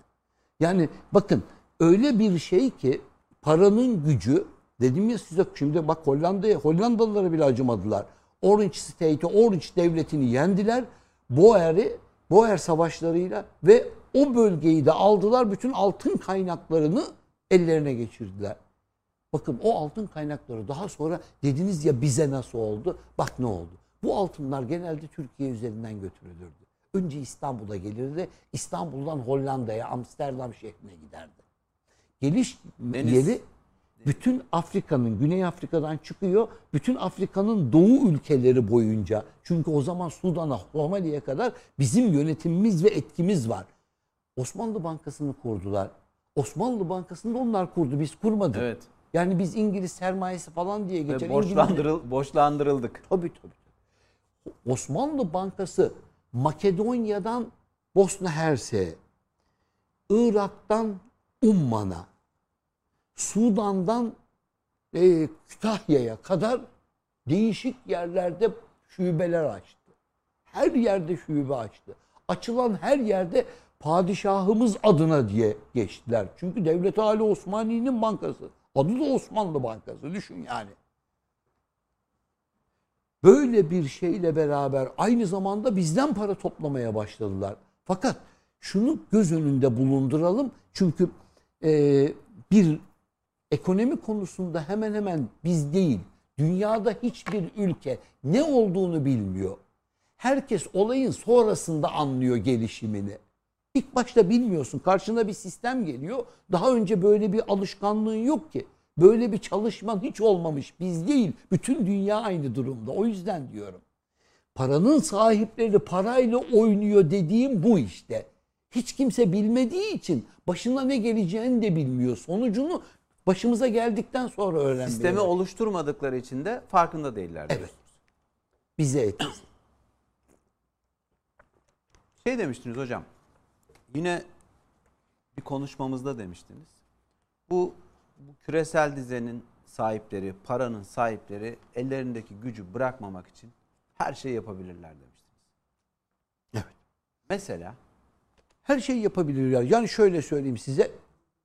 Yani bakın öyle bir şey ki paranın gücü dedim ya size şimdi bak Hollanda'ya Hollandalılara bile acımadılar. Orange State'i, Orange devletini yendiler. Boer'i, Boer savaşlarıyla ve o bölgeyi de aldılar. Bütün altın kaynaklarını ellerine geçirdiler. Bakın o altın kaynakları daha sonra dediniz ya bize nasıl oldu? Bak ne oldu? Bu altınlar genelde Türkiye üzerinden götürülürdü. Önce İstanbul'a gelirdi. İstanbul'dan Hollanda'ya, Amsterdam şehrine giderdi. Geliş Deniz. yeri bütün Afrika'nın, Güney Afrika'dan çıkıyor. Bütün Afrika'nın doğu ülkeleri boyunca. Çünkü o zaman Sudan'a, Somali'ye kadar bizim yönetimimiz ve etkimiz var. Osmanlı Bankası'nı kurdular. Osmanlı Bankası'nı da onlar kurdu. Biz kurmadık. Evet. Yani biz İngiliz sermayesi falan diye Ve geçer. borçlandırıl, borçlandırıldık. Tabii tabii. Osmanlı Bankası Makedonya'dan Bosna Hersek'e, Irak'tan Umman'a, Sudan'dan e, Kütahya'ya kadar değişik yerlerde şubeler açtı. Her yerde şube açtı. Açılan her yerde padişahımız adına diye geçtiler. Çünkü Devlet Ali Osmani'nin bankası. Adı da Osmanlı Bankası. Düşün yani. Böyle bir şeyle beraber aynı zamanda bizden para toplamaya başladılar. Fakat şunu göz önünde bulunduralım. Çünkü e, bir ekonomi konusunda hemen hemen biz değil, dünyada hiçbir ülke ne olduğunu bilmiyor. Herkes olayın sonrasında anlıyor gelişimini. İlk başta bilmiyorsun. Karşına bir sistem geliyor. Daha önce böyle bir alışkanlığın yok ki. Böyle bir çalışman hiç olmamış. Biz değil. Bütün dünya aynı durumda. O yüzden diyorum. Paranın sahipleri parayla oynuyor dediğim bu işte. Hiç kimse bilmediği için başına ne geleceğini de bilmiyor. Sonucunu Başımıza geldikten sonra öğrenmeye Sistemi oluşturmadıkları için de farkında değiller. Evet. Bize etkisi. Şey demiştiniz hocam. Yine bir konuşmamızda demiştiniz. Bu, bu küresel düzenin sahipleri, paranın sahipleri ellerindeki gücü bırakmamak için her şeyi yapabilirler demiştiniz. Evet. Mesela Her şeyi yapabilirler. Yani şöyle söyleyeyim size.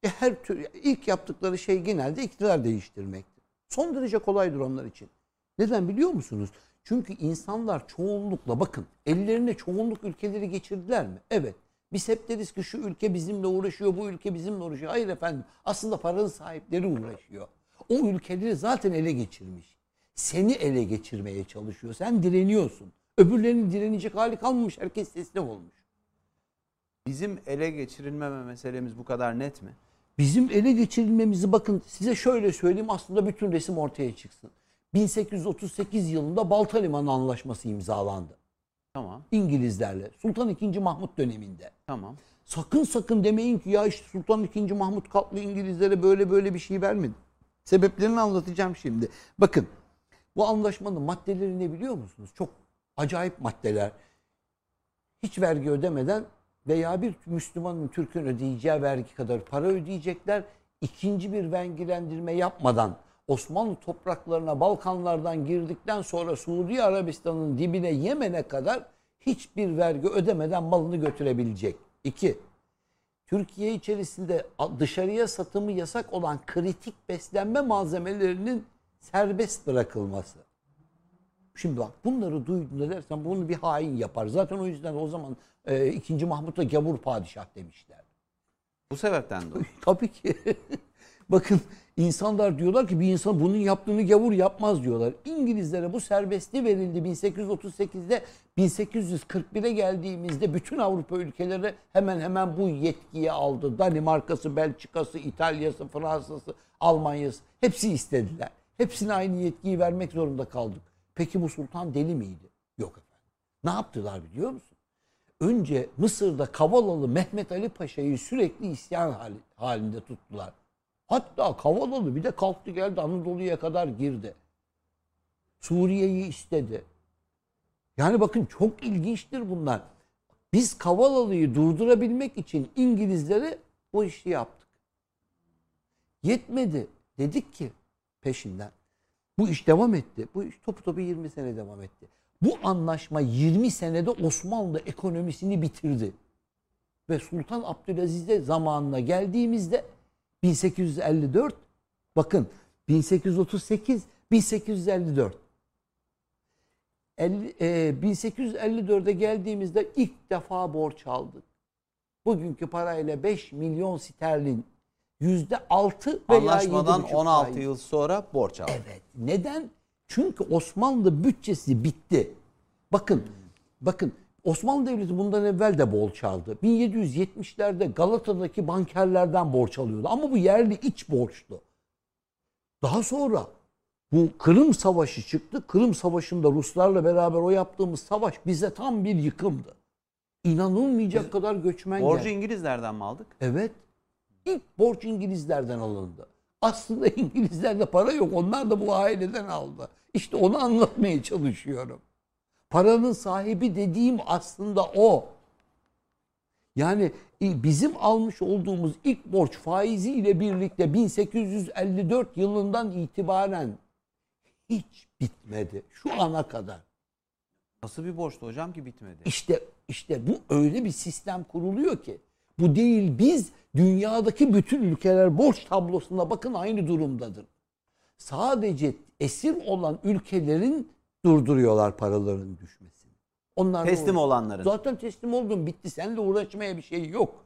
e, Her tür ilk yaptıkları şey genelde iktidar değiştirmektir. Son derece kolaydır onlar için. Neden biliyor musunuz? Çünkü insanlar çoğunlukla bakın ellerine çoğunluk ülkeleri geçirdiler mi? Evet. Biz hep deriz ki şu ülke bizimle uğraşıyor, bu ülke bizimle uğraşıyor. Hayır efendim. Aslında paranın sahipleri uğraşıyor. O ülkeleri zaten ele geçirmiş. Seni ele geçirmeye çalışıyor. Sen direniyorsun. Öbürlerinin direnecek hali kalmamış. Herkes teslim olmuş. bizim ele geçirilmeme meselemiz bu kadar net mi? Bizim ele geçirilmemizi bakın size şöyle söyleyeyim aslında bütün resim ortaya çıksın. 1838 yılında Balta Limanı Anlaşması imzalandı. Tamam, İngilizlerle. Sultan II. Mahmut döneminde. tamam. Sakın sakın demeyin ki ya işte Sultan II. Mahmut kalktı İngilizlere böyle böyle bir şey vermedi. Sebeplerini anlatacağım şimdi. Bakın bu anlaşmanın maddeleri ne biliyor musunuz? Çok acayip maddeler. Hiç vergi ödemeden veya bir Müslümanın Türk'ün ödeyeceği vergi kadar para ödeyecekler. İkinci bir vergilendirme yapmadan Osmanlı topraklarına Balkanlardan girdikten sonra Suudi Arabistan'ın dibine Yemen'e kadar hiçbir vergi ödemeden malını götürebilecek. İki, Türkiye içerisinde dışarıya satımı yasak olan kritik beslenme malzemelerinin serbest bırakılması. Şimdi bak bunları duyduğunda dersen bunu bir hain yapar. Zaten o yüzden o zaman e, 2. Mahmut'a gavur padişah demişler. Bu sebepten dolayı. Tabii ki. Bakın insanlar diyorlar ki bir insan bunun yaptığını gavur yapmaz diyorlar. İngilizlere bu serbestliği verildi 1838'de 1841'e geldiğimizde bütün Avrupa ülkeleri hemen hemen bu yetkiyi aldı. Danimarkası, Belçikası, İtalya'sı, Fransa'sı, Almanya'sı hepsi istediler. Hepsine aynı yetkiyi vermek zorunda kaldık. Peki bu sultan deli miydi? Yok efendim. Ne yaptılar biliyor musun? Önce Mısır'da Kavalalı Mehmet Ali Paşa'yı sürekli isyan hali- halinde tuttular. Hatta Kavalalı bir de kalktı geldi Anadolu'ya kadar girdi. Suriye'yi istedi. Yani bakın çok ilginçtir bunlar. Biz Kavalalı'yı durdurabilmek için İngilizlere bu işi yaptık. Yetmedi. Dedik ki peşinden. Bu iş devam etti. Bu iş topu topu 20 sene devam etti. Bu anlaşma 20 senede Osmanlı ekonomisini bitirdi. Ve Sultan Abdülaziz'e zamanına geldiğimizde 1854 bakın 1838 1854 50, e, 1854'e geldiğimizde ilk defa borç aldık. Bugünkü parayla 5 milyon sterlin yüzde 6 veya Anlaşmadan 7,5 16 faiz. yıl sonra borç aldı. Evet. Neden? Çünkü Osmanlı bütçesi bitti. Bakın, bakın Osmanlı Devleti bundan evvel de borç aldı. 1770'lerde Galata'daki bankerlerden borç alıyordu. Ama bu yerli iç borçlu. Daha sonra bu Kırım Savaşı çıktı. Kırım Savaşı'nda Ruslarla beraber o yaptığımız savaş bize tam bir yıkımdı. İnanılmayacak kadar göçmen Borcu geldi. İngilizlerden mi aldık? Evet. İlk borç İngilizlerden alındı. Aslında İngilizlerde para yok. Onlar da bu aileden aldı. İşte onu anlatmaya çalışıyorum. Paranın sahibi dediğim aslında o. Yani bizim almış olduğumuz ilk borç faiziyle birlikte 1854 yılından itibaren hiç bitmedi. Şu ana kadar. Nasıl bir borçtu hocam ki bitmedi? İşte işte bu öyle bir sistem kuruluyor ki bu değil biz dünyadaki bütün ülkeler borç tablosuna bakın aynı durumdadır. Sadece esir olan ülkelerin durduruyorlar paraların düşmesini. Onlar Teslim uğraş- olanların. Zaten teslim oldun bitti. Seninle uğraşmaya bir şey yok.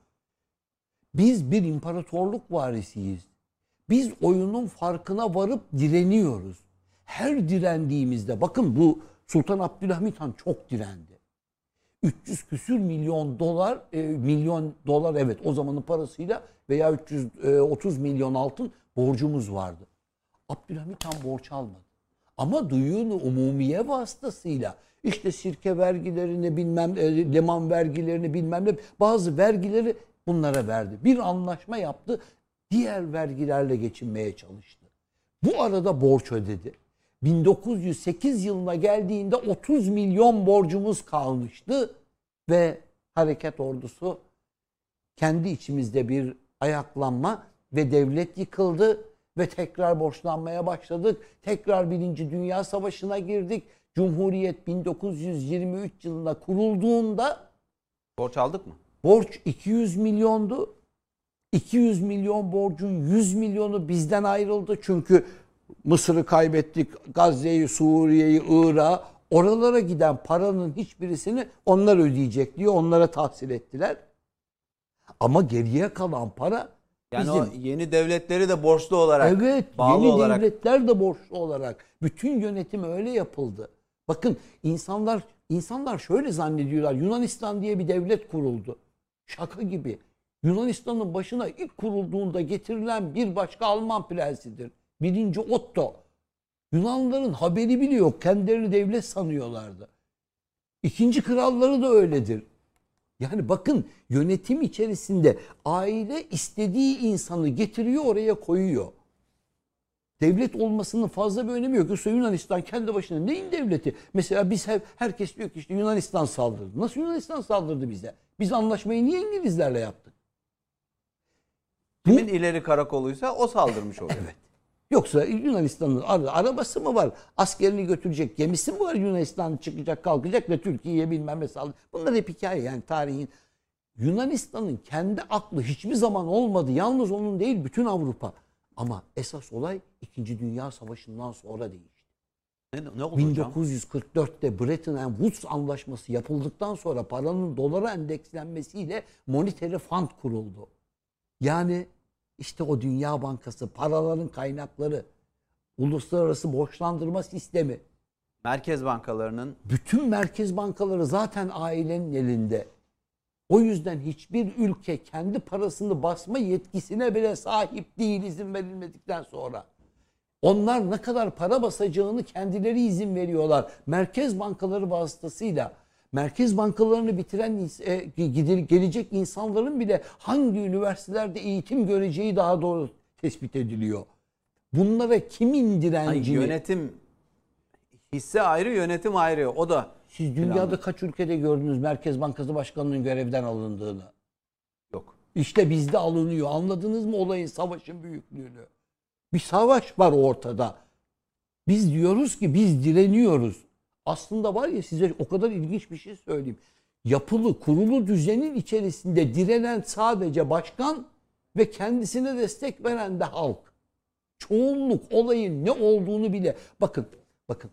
Biz bir imparatorluk varisiyiz. Biz oyunun farkına varıp direniyoruz. Her direndiğimizde bakın bu Sultan Abdülhamit Han çok direndi. 300 küsür milyon dolar, e, milyon dolar evet o zamanın parasıyla veya 330 milyon altın borcumuz vardı. Abdülhamit Han borç almadı. Ama duyunu umumiye vasıtasıyla işte sirke vergilerini bilmem e, liman vergilerini bilmem ne bazı vergileri bunlara verdi. Bir anlaşma yaptı. diğer vergilerle geçinmeye çalıştı. Bu arada borç ödedi. 1908 yılına geldiğinde 30 milyon borcumuz kalmıştı ve hareket ordusu kendi içimizde bir ayaklanma ve devlet yıkıldı ve tekrar borçlanmaya başladık. Tekrar Birinci Dünya Savaşı'na girdik. Cumhuriyet 1923 yılında kurulduğunda Borç aldık mı? borç 200 milyondu. 200 milyon borcun 100 milyonu bizden ayrıldı. Çünkü Mısır'ı kaybettik, Gazze'yi, Suriye'yi, Irak'ı. Oralara giden paranın hiçbirisini onlar ödeyecek diye onlara tahsil ettiler. Ama geriye kalan para Yani bizim. o yeni devletleri de borçlu olarak Evet, bağlı yeni olarak devletler de borçlu olarak. Bütün yönetim öyle yapıldı. Bakın insanlar insanlar şöyle zannediyorlar. Yunanistan diye bir devlet kuruldu. Şaka gibi. Yunanistan'ın başına ilk kurulduğunda getirilen bir başka Alman prensidir. Birinci Otto. Yunanlıların haberi bile yok. Kendilerini devlet sanıyorlardı. İkinci kralları da öyledir. Yani bakın yönetim içerisinde aile istediği insanı getiriyor oraya koyuyor. Devlet olmasının fazla bir önemi yok. Yoksa Yunanistan kendi başına neyin devleti? Mesela biz hep, herkes diyor ki işte Yunanistan saldırdı. Nasıl Yunanistan saldırdı bize? Biz anlaşmayı niye İngilizlerle yaptık? kimin ileri karakoluysa o saldırmış oluyor. Evet. Yoksa Yunanistan'ın ara- arabası mı var? Askerini götürecek gemisi mi var Yunanistan çıkacak kalkacak ve Türkiye'ye bilmem ne saldı. Bunlar hep hikaye yani tarihin. Yunanistan'ın kendi aklı hiçbir zaman olmadı. Yalnız onun değil bütün Avrupa. Ama esas olay 2. Dünya Savaşı'ndan sonra değişti. Ne, ne oldu hocam? 1944'te Bretton and Woods anlaşması yapıldıktan sonra paranın dolara endekslenmesiyle Monetary Fund kuruldu. Yani işte o Dünya Bankası, paraların kaynakları, uluslararası borçlandırma sistemi, Merkez bankalarının bütün merkez bankaları zaten ailenin elinde. O yüzden hiçbir ülke kendi parasını basma yetkisine bile sahip değil izin verilmedikten sonra. Onlar ne kadar para basacağını kendileri izin veriyorlar. Merkez bankaları vasıtasıyla merkez bankalarını bitiren e, gelecek insanların bile hangi üniversitelerde eğitim göreceği daha doğru tespit ediliyor. Bunlara kimin Ay, direncini... yönetim hisse ayrı, yönetim ayrı. O da Siz dünyada kaç ülkede gördünüz Merkez Bankası Başkanı'nın görevden alındığını? yok. İşte bizde alınıyor. Anladınız mı olayın savaşın büyüklüğünü? Bir savaş var ortada. Biz diyoruz ki biz direniyoruz. Aslında var ya size o kadar ilginç bir şey söyleyeyim. Yapılı, kurulu düzenin içerisinde direnen sadece başkan ve kendisine destek veren de halk. Çoğunluk olayın ne olduğunu bile bakın bakın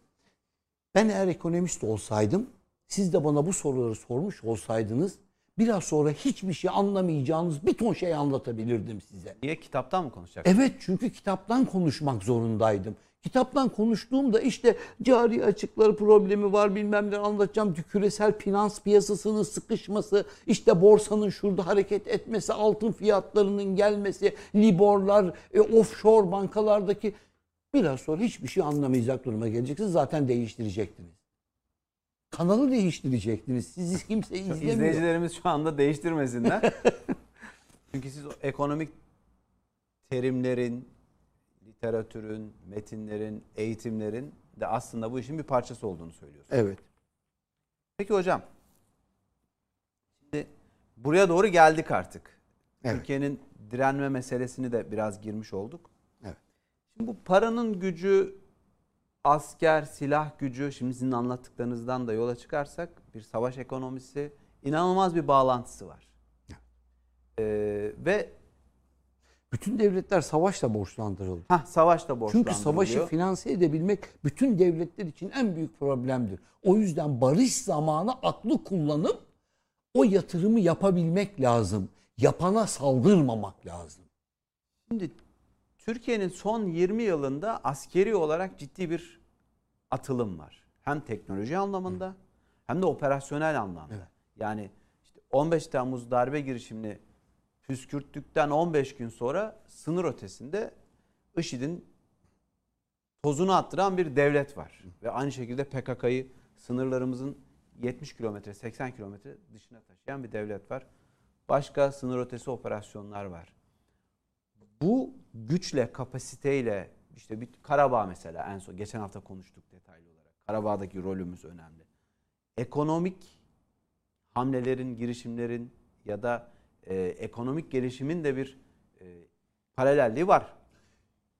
ben eğer ekonomist olsaydım, siz de bana bu soruları sormuş olsaydınız, biraz sonra hiçbir şey anlamayacağınız bir ton şey anlatabilirdim size. Niye kitaptan mı konuşacak? Evet çünkü kitaptan konuşmak zorundaydım. Kitaptan konuştuğumda işte cari açıkları problemi var bilmem ne anlatacağım. Küresel finans piyasasının sıkışması, işte borsanın şurada hareket etmesi, altın fiyatlarının gelmesi, liborlar, e, offshore bankalardaki biraz sonra hiçbir şey anlamayacak duruma geleceksiniz. Zaten değiştirecektiniz. Kanalı değiştirecektiniz. Sizi kimse izlemiyor. İzleyicilerimiz şu anda değiştirmesinler. Çünkü siz ekonomik terimlerin, literatürün, metinlerin, eğitimlerin de aslında bu işin bir parçası olduğunu söylüyorsunuz. Evet. Peki hocam. Şimdi buraya doğru geldik artık. Evet. Türkiye'nin direnme meselesini de biraz girmiş olduk. Evet. Şimdi bu paranın gücü, asker, silah gücü, şimdi sizin anlattıklarınızdan da yola çıkarsak bir savaş ekonomisi inanılmaz bir bağlantısı var. Ee, ve Bütün devletler savaşla borçlandırıldı. ha savaş da borçlandırılıyor. Çünkü savaşı finanse edebilmek bütün devletler için en büyük problemdir. O yüzden barış zamanı aklı kullanıp o yatırımı yapabilmek lazım. Yapana saldırmamak lazım. Şimdi Türkiye'nin son 20 yılında askeri olarak ciddi bir atılım var. Hem teknoloji anlamında hem de operasyonel anlamda. Evet. Yani işte 15 Temmuz darbe girişimini püskürttükten 15 gün sonra sınır ötesinde IŞİD'in tozunu attıran bir devlet var. Ve aynı şekilde PKK'yı sınırlarımızın 70 kilometre 80 kilometre dışına taşıyan bir devlet var. Başka sınır ötesi operasyonlar var. bu güçle, kapasiteyle işte bir Karabağ mesela en son geçen hafta konuştuk detaylı olarak. Karabağ'daki rolümüz önemli. Ekonomik hamlelerin, girişimlerin ya da e, ekonomik gelişimin de bir e, paralelliği var.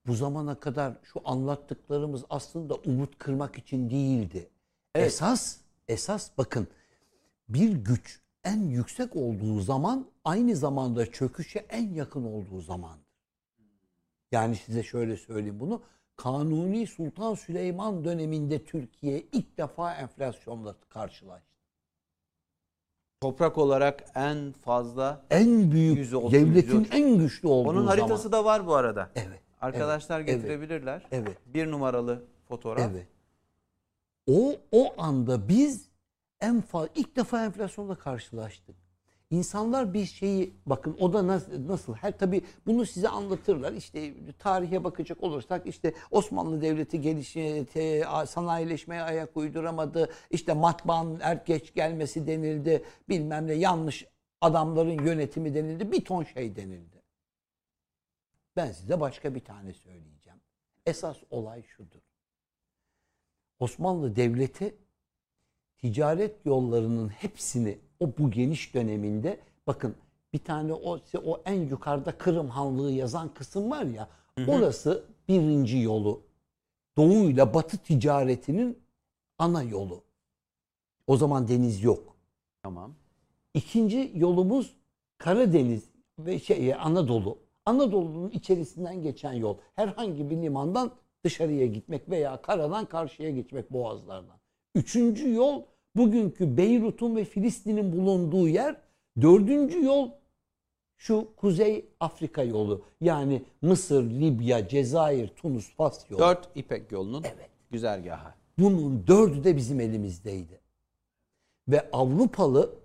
Bu zamana kadar şu anlattıklarımız aslında umut kırmak için değildi. Evet. Esas esas bakın bir güç en yüksek olduğu zaman aynı zamanda çöküşe en yakın olduğu zamandır. Yani size şöyle söyleyeyim bunu. Kanuni Sultan Süleyman döneminde Türkiye ilk defa enflasyonla karşılaştı. Toprak olarak en fazla En büyük Yüzde otuz, devletin yüzde- en güçlü olduğu onun haritası zaman. da var bu arada. Evet. Arkadaşlar evet, getirebilirler. Evet. Bir numaralı fotoğraf. Evet. O o anda biz en fazla ilk defa enflasyonla karşılaştık. İnsanlar bir şeyi bakın o da nasıl, nasıl her tabi bunu size anlatırlar. İşte tarihe bakacak olursak işte Osmanlı Devleti gelişi te- sanayileşmeye ayak uyduramadı. İşte matbaanın er geç gelmesi denildi. Bilmem ne yanlış adamların yönetimi denildi. Bir ton şey denildi. Ben size başka bir tane söyleyeceğim. Esas olay şudur. Osmanlı Devleti ticaret yollarının hepsini o bu geniş döneminde bakın bir tane o o en yukarıda Kırım Hanlığı yazan kısım var ya orası birinci yolu. Doğu ile batı ticaretinin ana yolu. O zaman deniz yok. Tamam. İkinci yolumuz Karadeniz ve şey Anadolu. Anadolu'nun içerisinden geçen yol. Herhangi bir limandan dışarıya gitmek veya karadan karşıya geçmek boğazlardan. Üçüncü yol bugünkü Beyrut'un ve Filistin'in bulunduğu yer. Dördüncü yol şu Kuzey Afrika yolu. Yani Mısır, Libya, Cezayir, Tunus, Fas yolu. Dört İpek yolunun Evet. güzergahı. Bunun dördü de bizim elimizdeydi. Ve Avrupalı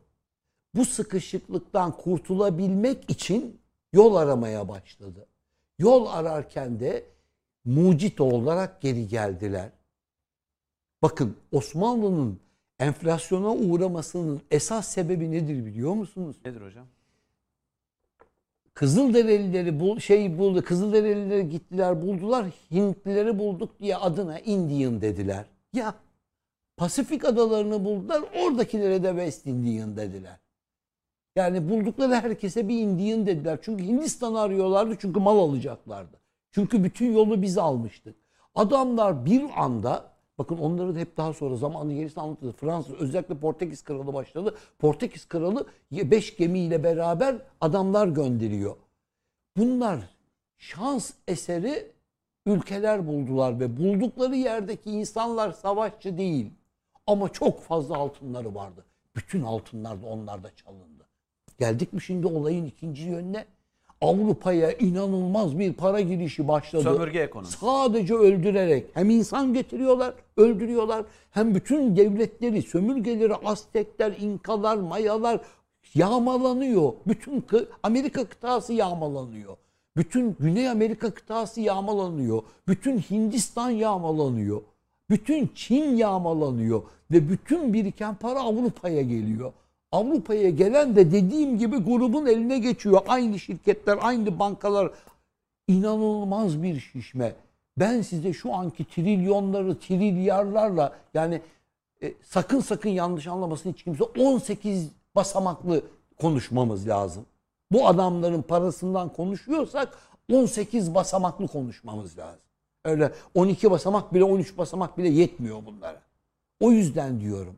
bu sıkışıklıktan kurtulabilmek için yol aramaya başladı. Yol ararken de mucit olarak geri geldiler. Bakın Osmanlı'nın enflasyona uğramasının esas sebebi nedir biliyor musunuz? Nedir hocam? Kızılderilileri bul şey buldu. Kızılderilileri gittiler buldular. Hintlileri bulduk diye adına Indian dediler. Ya Pasifik adalarını buldular. Oradakilere de West Indian dediler. Yani buldukları herkese bir Indian dediler. Çünkü Hindistan'ı arıyorlardı. Çünkü mal alacaklardı. Çünkü bütün yolu biz almıştık. Adamlar bir anda bakın onları da hep daha sonra zamanı gerisi anlatıldı. Fransız özellikle Portekiz kralı başladı. Portekiz kralı 5 gemiyle beraber adamlar gönderiyor. Bunlar şans eseri ülkeler buldular ve buldukları yerdeki insanlar savaşçı değil. Ama çok fazla altınları vardı. Bütün altınlar da onlarda çalındı. Geldik mi şimdi olayın ikinci yönüne? Avrupa'ya inanılmaz bir para girişi başladı. Sömürge ekonomisi. Sadece öldürerek hem insan getiriyorlar, öldürüyorlar. Hem bütün devletleri, sömürgeleri, Aztekler, İnkalar, Mayalar yağmalanıyor. Bütün kı- Amerika kıtası yağmalanıyor. Bütün Güney Amerika kıtası yağmalanıyor. Bütün Hindistan yağmalanıyor. Bütün Çin yağmalanıyor ve bütün biriken para Avrupa'ya geliyor. Avrupa'ya gelen de dediğim gibi grubun eline geçiyor. Aynı şirketler, aynı bankalar inanılmaz bir şişme. Ben size şu anki trilyonları, trilyarlarla yani e, sakın sakın yanlış anlamasın hiç kimse 18 basamaklı konuşmamız lazım. Bu adamların parasından konuşuyorsak 18 basamaklı konuşmamız lazım. Öyle 12 basamak bile 13 basamak bile yetmiyor bunlara. O yüzden diyorum.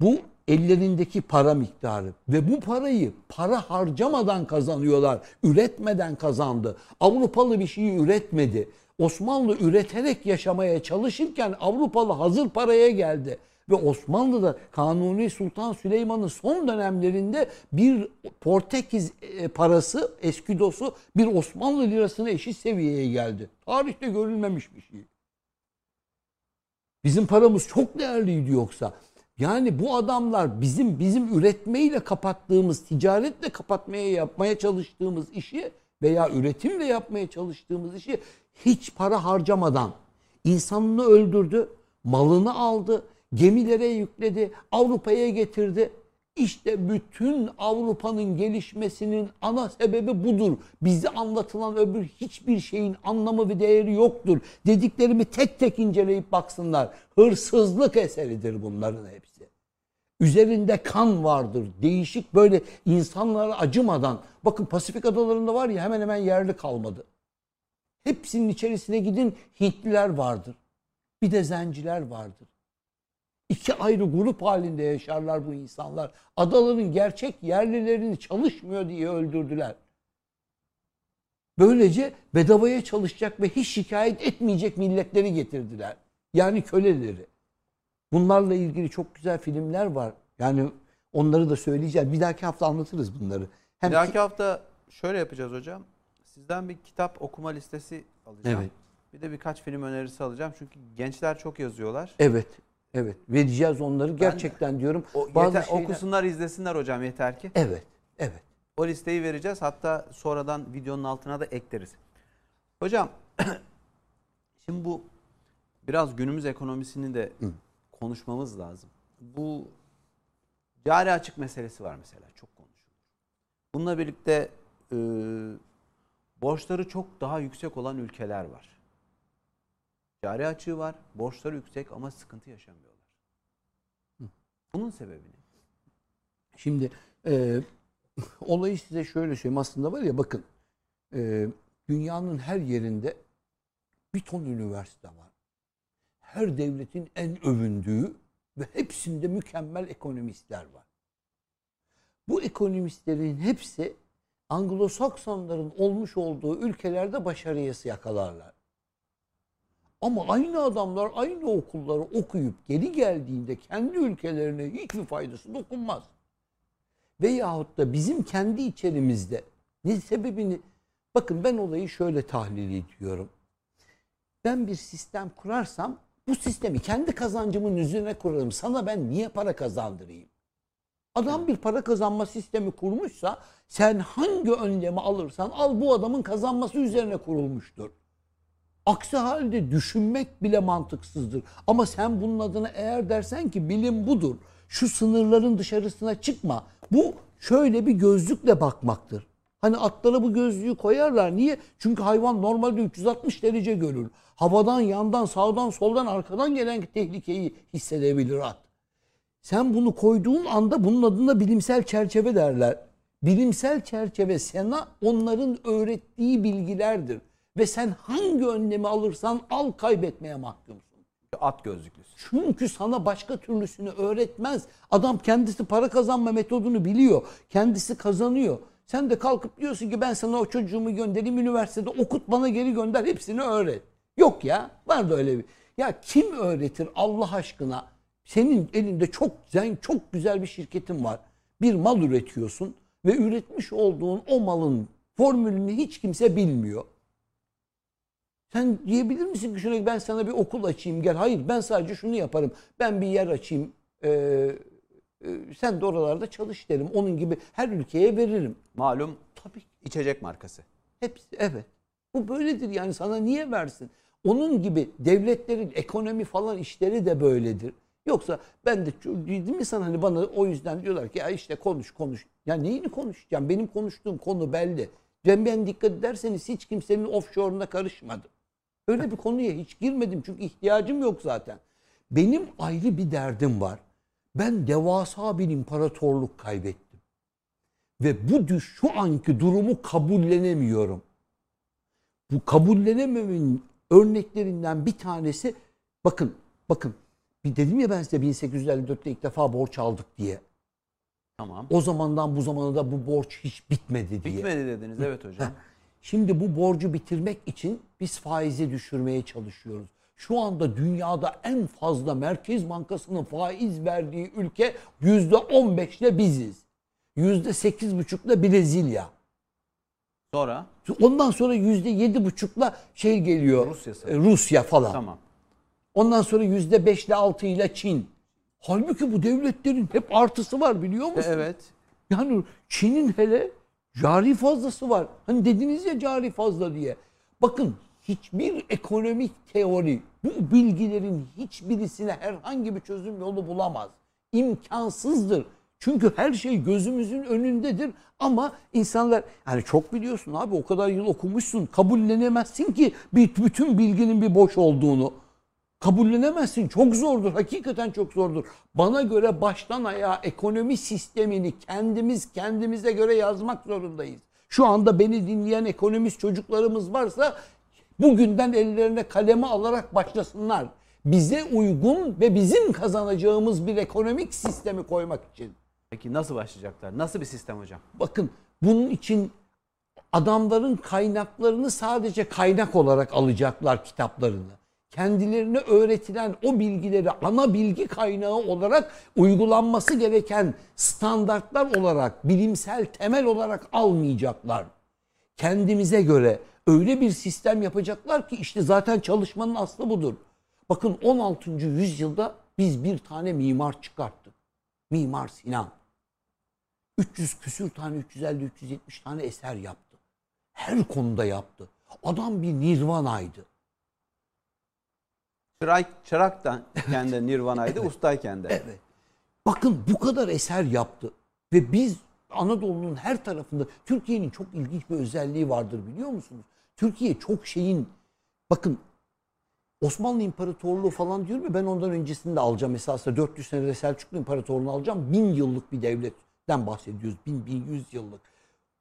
Bu ellerindeki para miktarı ve bu parayı para harcamadan kazanıyorlar. Üretmeden kazandı. Avrupalı bir şeyi üretmedi. Osmanlı üreterek yaşamaya çalışırken Avrupalı hazır paraya geldi. Ve Osmanlı'da Kanuni Sultan Süleyman'ın son dönemlerinde bir Portekiz e, parası, eskidosu bir Osmanlı lirasına eşit seviyeye geldi. Tarihte görülmemiş bir şey. Bizim paramız çok değerliydi yoksa. Yani bu adamlar bizim bizim üretmeyle kapattığımız, ticaretle kapatmaya yapmaya çalıştığımız işi veya üretimle yapmaya çalıştığımız işi hiç para harcamadan insanını öldürdü, malını aldı, gemilere yükledi, Avrupa'ya getirdi. İşte bütün Avrupa'nın gelişmesinin ana sebebi budur. Bize anlatılan öbür hiçbir şeyin anlamı ve değeri yoktur. Dediklerimi tek tek inceleyip baksınlar. Hırsızlık eseridir bunların hepsi. Üzerinde kan vardır. Değişik böyle insanlara acımadan. Bakın Pasifik adalarında var ya hemen hemen yerli kalmadı. Hepsinin içerisine gidin Hintliler vardır. Bir de zenciler vardır. İki ayrı grup halinde yaşarlar bu insanlar. Adaların gerçek yerlilerini çalışmıyor diye öldürdüler. Böylece bedavaya çalışacak ve hiç şikayet etmeyecek milletleri getirdiler. Yani köleleri. Bunlarla ilgili çok güzel filmler var. Yani onları da söyleyeceğiz. Bir dahaki hafta anlatırız bunları. Hem Bir dahaki hafta şöyle yapacağız hocam. Sizden bir kitap okuma listesi alacağım. Evet. Bir de birkaç film önerisi alacağım. Çünkü gençler çok yazıyorlar. Evet. Evet. Vereceğiz onları. Gerçekten diyorum. O, bazı yeter- şeyler- Okusunlar, izlesinler hocam yeter ki. Evet. Evet. O listeyi vereceğiz. Hatta sonradan videonun altına da ekleriz. Hocam şimdi bu biraz günümüz ekonomisini de konuşmamız lazım. Bu cari açık meselesi var mesela çok konuşulur. Bununla birlikte e, borçları çok daha yüksek olan ülkeler var. Cari açığı var, borçları yüksek ama sıkıntı yaşamıyorlar. Bunun sebebi ne? Şimdi e, olayı size şöyle söyleyeyim. Aslında var ya bakın e, dünyanın her yerinde bir ton üniversite var. Her devletin en övündüğü ve hepsinde mükemmel ekonomistler var. Bu ekonomistlerin hepsi Anglo-Saksonların olmuş olduğu ülkelerde başarıya yakalarlar. Ama aynı adamlar aynı okulları okuyup geri geldiğinde kendi ülkelerine hiçbir faydası dokunmaz. Veyahut da bizim kendi içerimizde ne sebebini bakın ben olayı şöyle tahlil ediyorum. Ben bir sistem kurarsam bu sistemi kendi kazancımın üzerine kurarım. Sana ben niye para kazandırayım? Adam bir para kazanma sistemi kurmuşsa sen hangi önlemi alırsan al bu adamın kazanması üzerine kurulmuştur. Aksi halde düşünmek bile mantıksızdır. Ama sen bunun adına eğer dersen ki bilim budur. Şu sınırların dışarısına çıkma. Bu şöyle bir gözlükle bakmaktır. Hani atlara bu gözlüğü koyarlar. Niye? Çünkü hayvan normalde 360 derece görür. Havadan, yandan, sağdan, soldan, arkadan gelen tehlikeyi hissedebilir at. Sen bunu koyduğun anda bunun adına bilimsel çerçeve derler. Bilimsel çerçeve sana onların öğrettiği bilgilerdir. Ve sen hangi önlemi alırsan al kaybetmeye mahkumsun. At gözlüklüsü. Çünkü sana başka türlüsünü öğretmez. Adam kendisi para kazanma metodunu biliyor. Kendisi kazanıyor. Sen de kalkıp diyorsun ki ben sana o çocuğumu göndereyim üniversitede okut bana geri gönder hepsini öğret. Yok ya var da öyle bir. Ya kim öğretir Allah aşkına? Senin elinde çok zen, çok güzel bir şirketin var. Bir mal üretiyorsun ve üretmiş olduğun o malın formülünü hiç kimse bilmiyor. Sen diyebilir misin ki şuna ben sana bir okul açayım gel. Hayır ben sadece şunu yaparım. Ben bir yer açayım. Ee, sen de oralarda çalış derim. Onun gibi her ülkeye veririm. Malum tabii içecek markası. Hepsi evet. Bu böyledir yani sana niye versin? Onun gibi devletlerin ekonomi falan işleri de böyledir. Yoksa ben de dedim mi sana hani bana o yüzden diyorlar ki ya işte konuş konuş. Ya neyini konuşacağım? Benim konuştuğum konu belli. Ben, ben dikkat ederseniz hiç kimsenin offshore'una karışmadım. Öyle bir konuya hiç girmedim çünkü ihtiyacım yok zaten. Benim ayrı bir derdim var. Ben devasa bir imparatorluk kaybettim. Ve bu şu anki durumu kabullenemiyorum. Bu kabullenememenin örneklerinden bir tanesi bakın bakın bir dedim ya ben size 1854'te ilk defa borç aldık diye. Tamam. O zamandan bu zamana da bu borç hiç bitmedi diye. Bitmedi dediniz evet hocam. Şimdi bu borcu bitirmek için biz faizi düşürmeye çalışıyoruz. Şu anda dünyada en fazla Merkez Bankası'nın faiz verdiği ülke yüzde on beşle biziz. Yüzde sekiz buçukla Brezilya. Sonra Ondan sonra yüzde yedi buçukla şey geliyor. Rusya e. Rusya falan. tamam. Ondan sonra yüzde beşle altı ile Çin. Halbuki bu devletlerin hep artısı var biliyor musun? Evet. Yani Çin'in hele cari fazlası var. Hani dediniz ya cari fazla diye. Bakın hiçbir ekonomik teori bu bilgilerin hiçbirisine herhangi bir çözüm yolu bulamaz. İmkansızdır. Çünkü her şey gözümüzün önündedir ama insanlar yani çok biliyorsun abi o kadar yıl okumuşsun kabullenemezsin ki bir, bütün bilginin bir boş olduğunu. Kabullenemezsin. Çok zordur. Hakikaten çok zordur. Bana göre baştan ayağa ekonomi sistemini kendimiz kendimize göre yazmak zorundayız. Şu anda beni dinleyen ekonomist çocuklarımız varsa bugünden ellerine kalemi alarak başlasınlar. Bize uygun ve bizim kazanacağımız bir ekonomik sistemi koymak için. Peki nasıl başlayacaklar? Nasıl bir sistem hocam? Bakın bunun için adamların kaynaklarını sadece kaynak olarak alacaklar kitaplarını. Kendilerine öğretilen o bilgileri ana bilgi kaynağı olarak uygulanması gereken standartlar olarak, bilimsel temel olarak almayacaklar. Kendimize göre öyle bir sistem yapacaklar ki işte zaten çalışmanın aslı budur. Bakın 16. yüzyılda biz bir tane mimar çıkarttık. Mimar Sinan. 300 küsür tane 350 370 tane eser yaptı. Her konuda yaptı. Adam bir nirvanaydı. Çırak, çıraktan kendi Nirvana'ydı, ustayken de. Evet. Bakın bu kadar eser yaptı ve biz Anadolu'nun her tarafında Türkiye'nin çok ilginç bir özelliği vardır biliyor musunuz? Türkiye çok şeyin bakın Osmanlı İmparatorluğu falan diyorum ya ben ondan öncesini de alacağım. Esasında 400 senede Selçuklu İmparatorluğu'nu alacağım. Bin yıllık bir devletten bahsediyoruz. Bin, bin yüz yıllık.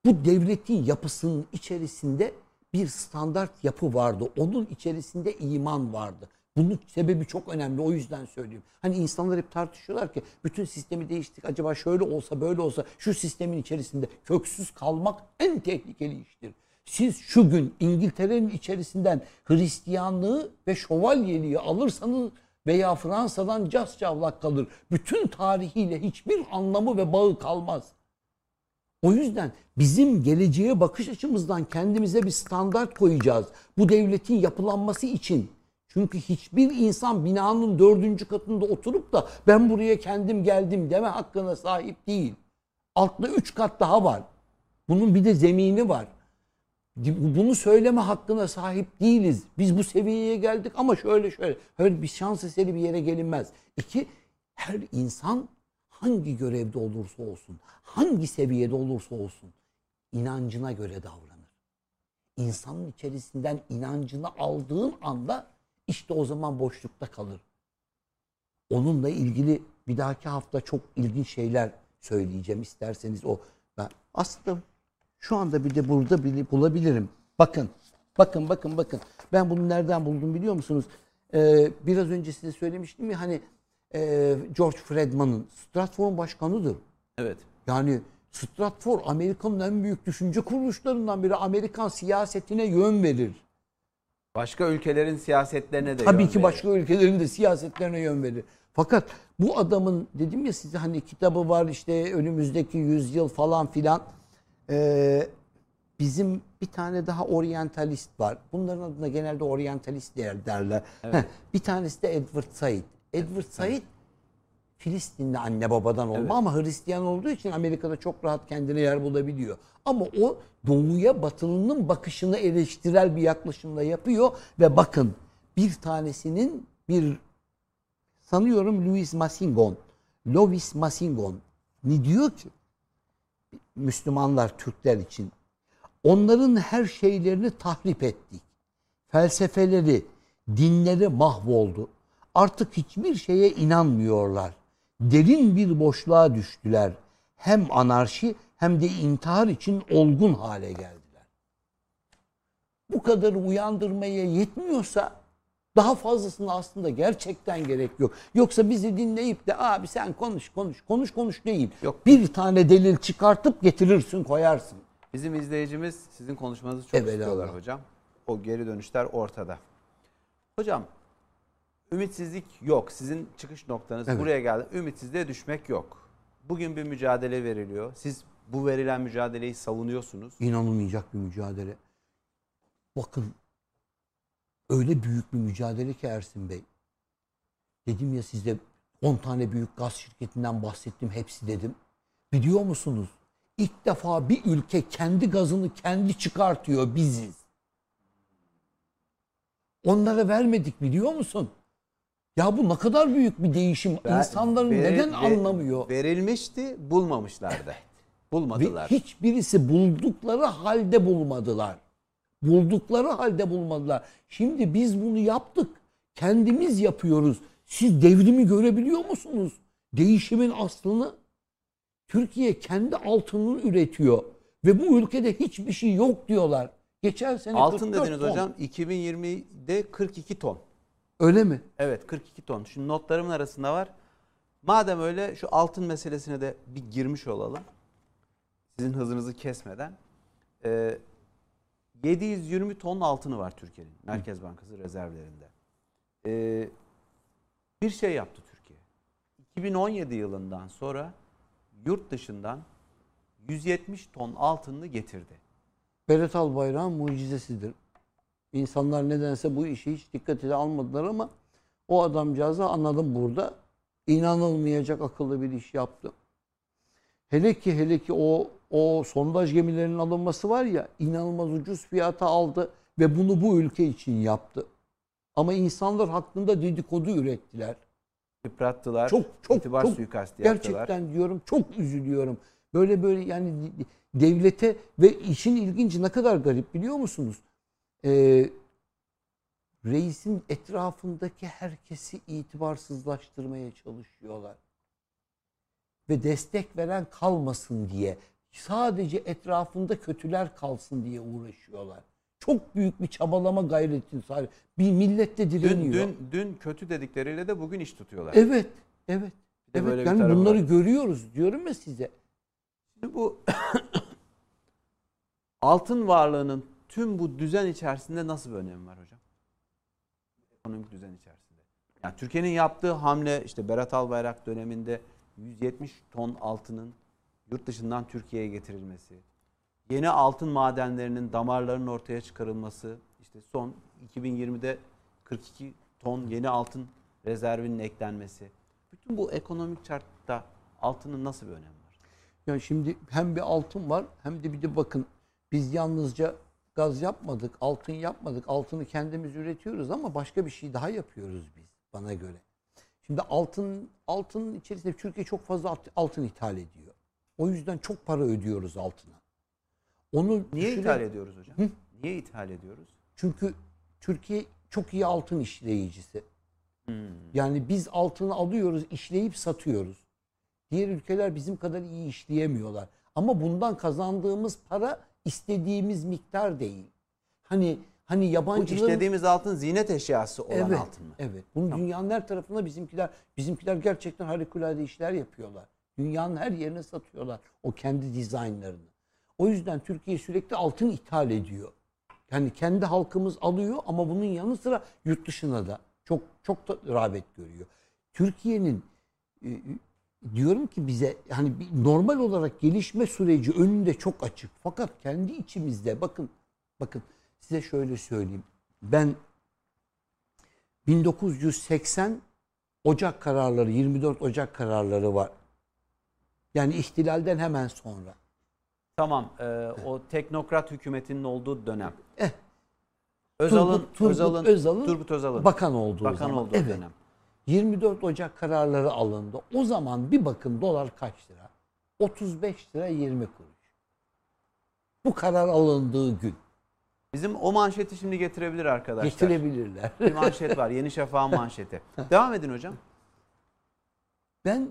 Bu devletin yapısının içerisinde bir standart yapı vardı. Onun içerisinde iman vardı. Bunun sebebi çok önemli. O yüzden söylüyorum. Hani insanlar hep tartışıyorlar ki bütün sistemi değiştik. Acaba şöyle olsa böyle olsa şu sistemin içerisinde köksüz kalmak en tehlikeli iştir. Siz şu gün İngiltere'nin içerisinden Hristiyanlığı ve şövalyeliği alırsanız veya Fransa'dan cas cavlak kalır. Bütün tarihiyle hiçbir anlamı ve bağı kalmaz. O yüzden bizim geleceğe bakış açımızdan kendimize bir standart koyacağız. Bu devletin yapılanması için. Çünkü hiçbir insan binanın dördüncü katında oturup da ben buraya kendim geldim deme hakkına sahip değil. Altta üç kat daha var. Bunun bir de zemini var. Bunu söyleme hakkına sahip değiliz. Biz bu seviyeye geldik ama şöyle şöyle. Öyle bir şans eseri bir yere gelinmez. İki, her insan hangi görevde olursa olsun, hangi seviyede olursa olsun inancına göre davranır. İnsanın içerisinden inancını aldığın anda işte o zaman boşlukta kalır. Onunla ilgili bir dahaki hafta çok ilginç şeyler söyleyeceğim isterseniz o. Ben aslında şu anda bir de burada bile bulabilirim. Bakın, bakın, bakın, bakın. Ben bunu nereden buldum biliyor musunuz? Ee, biraz önce size söylemiştim ya hani e, George Friedman'ın Stratfor'un başkanıdır. Evet. Yani Stratfor Amerika'nın en büyük düşünce kuruluşlarından biri. Amerikan siyasetine yön verir. Başka ülkelerin siyasetlerine de Tabii yön ki verir. başka ülkelerin de siyasetlerine yön verir. Fakat bu adamın dedim ya size hani kitabı var işte önümüzdeki yüzyıl falan filan. Ee, bizim bir tane daha oryantalist var. Bunların adına genelde oryantalist der, derler. Heh, bir tanesi de Edward Said. Edward Said Filistinli anne babadan olma Evet. ama Hristiyan olduğu için Amerika'da çok rahat kendine yer bulabiliyor. Ama o doğuya batılının bakışını eleştirel bir yaklaşımla yapıyor ve bakın bir tanesinin bir sanıyorum Louis Massingon, Louis Massingon ne diyor ki Müslümanlar Türkler için onların her şeylerini tahrip ettik. Felsefeleri, dinleri mahvoldu. Artık hiçbir şeye inanmıyorlar. Derin bir boşluğa düştüler. Hem anarşi hem de intihar için olgun hale geldiler. Bu kadar uyandırmaya yetmiyorsa daha fazlasını aslında gerçekten gerek yok. Yoksa bizi dinleyip de abi sen konuş konuş konuş konuş değil. Yok. Bir tane delil çıkartıp getirirsin koyarsın. Bizim izleyicimiz sizin konuşmanızı çok Evelallah. istiyorlar hocam. O geri dönüşler ortada. Hocam ümitsizlik yok. Sizin çıkış noktanız Evet. buraya geldi. Ümitsizliğe düşmek yok. Bugün bir mücadele veriliyor. Siz bu verilen mücadeleyi savunuyorsunuz. İnanılmayacak bir mücadele. Bakın öyle büyük bir mücadele ki Ersin Bey. Dedim ya size 10 tane büyük gaz şirketinden bahsettim hepsi dedim. Biliyor musunuz? İlk defa bir ülke kendi gazını kendi çıkartıyor biziz. Onlara vermedik biliyor musun? Ya bu ne kadar büyük bir değişim. Ver- İnsanların ver- neden ver- anlamıyor? Verilmişti, bulmamışlardı. Ve Bulmadılar. hiçbirisi buldukları halde bulmadılar. Buldukları halde bulmadılar. Şimdi biz bunu yaptık. Kendimiz yapıyoruz. Siz devrimi görebiliyor musunuz? Değişimin aslını Türkiye kendi altınını üretiyor. Ve bu ülkede hiçbir şey yok diyorlar. Geçen sene Altın 44 dediniz ton. hocam 2020'de 42 ton. Öyle mi? Evet 42 ton. Şimdi notlarımın arasında var. Madem öyle şu altın meselesine de bir girmiş olalım. Sizin hızınızı kesmeden. Ee, 720 ton altını var Türkiye'nin. Merkez Bankası rezervlerinde. Ee, bir şey yaptı Türkiye. 2017 yılından sonra yurt dışından 170 ton altınını getirdi. Berat Albayrak'ın mucizesidir. İnsanlar nedense bu işi hiç dikkate almadılar ama o adamcağızı anladım burada. İnanılmayacak akıllı bir iş yaptı. Hele ki hele ki o o sondaj gemilerinin alınması var ya inanılmaz ucuz fiyata aldı ve bunu bu ülke için yaptı. Ama insanlar hakkında dedikodu ürettiler. Yıprattılar. Çok çok itibar çok suikastı yaptılar. gerçekten diyorum çok üzülüyorum. Böyle böyle yani devlete ve işin ilginci ne kadar garip biliyor musunuz? Ee, reisin etrafındaki herkesi itibarsızlaştırmaya çalışıyorlar. Ve destek veren kalmasın diye sadece etrafında kötüler kalsın diye uğraşıyorlar. Çok büyük bir çabalama gayretin sahibi. Bir millet de Dün, direniyor. dün, dün kötü dedikleriyle de bugün iş tutuyorlar. Evet, evet. Evet, böyle yani bunları var. görüyoruz diyorum ya size. Şimdi bu altın varlığının tüm bu düzen içerisinde nasıl bir önemi var hocam? Ekonomik düzen içerisinde. Yani Türkiye'nin yaptığı hamle işte Berat Albayrak döneminde 170 ton altının yurt dışından Türkiye'ye getirilmesi, yeni altın madenlerinin damarlarının ortaya çıkarılması, işte son 2020'de 42 ton yeni altın rezervinin eklenmesi. Bütün bu ekonomik çarkta altının nasıl bir önemi var? Yani şimdi hem bir altın var hem de bir de bakın biz yalnızca gaz yapmadık, altın yapmadık. Altını kendimiz üretiyoruz ama başka bir şey daha yapıyoruz biz bana göre. Şimdi altın altının içerisinde Türkiye çok fazla alt- altın ithal ediyor. O yüzden çok para ödüyoruz altına. Onu Niye düşüre- ithal ediyoruz hocam? Hı? Niye ithal ediyoruz? Çünkü Türkiye çok iyi altın işleyicisi. Hmm. Yani biz altını alıyoruz, işleyip satıyoruz. Diğer ülkeler bizim kadar iyi işleyemiyorlar. Ama bundan kazandığımız para istediğimiz miktar değil. Hani hani Bu yabancıların işlediğimiz altın ziynet eşyası olan evet, altın mı? Evet. Bunu dünyanın her tarafında bizimkiler bizimkiler gerçekten harikulade işler yapıyorlar. Dünyanın her yerine satıyorlar o kendi dizaynlarını. O yüzden Türkiye sürekli altın ithal ediyor. Yani kendi halkımız alıyor ama bunun yanı sıra yurt dışına da çok çok da rağbet görüyor. Türkiye'nin e, diyorum ki bize hani normal olarak gelişme süreci önünde çok açık. Fakat kendi içimizde bakın bakın size şöyle söyleyeyim. Ben 1980 Ocak kararları 24 Ocak kararları var. Yani ihtilalden hemen sonra. Tamam. e, o teknokrat hükümetinin olduğu dönem. Eh, Özal'ın Turgut- Turgut Özal'ın Özal'ın Turgut Özal'ın bakan olduğu bakan zaman. olduğu evet. dönem. 24 Ocak kararları alındı. O zaman bir bakın dolar kaç lira? 35 lira 20 kuruş. Bu karar alındığı gün Bizim o manşeti şimdi getirebilir arkadaşlar. getirebilirler. Bir manşet var. Yeni Şafak'ın manşeti. Devam edin hocam. Ben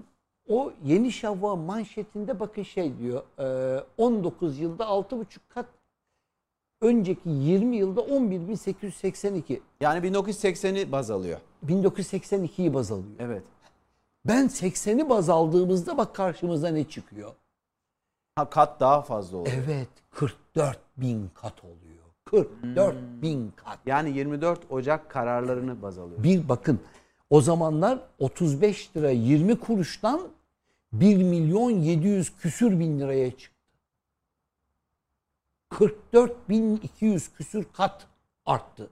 o Yeni Şafak manşetinde bakın şey diyor. e, 19 yılda 6,5 kat önceki 20 yılda 11.882. Yani 1980'i baz alıyor. 1982'yi baz alıyor. Evet. Ben 80'i baz aldığımızda bak karşımıza ne çıkıyor. Ha, kat daha fazla oluyor. Evet 44 bin kat oluyor. 44 bin kat. Yani 24 Ocak kararlarını baz alıyor. Bir bakın o zamanlar 35 lira 20 kuruştan 1 milyon 700 küsür bin liraya çıktı. 44 bin 200 küsür kat arttı.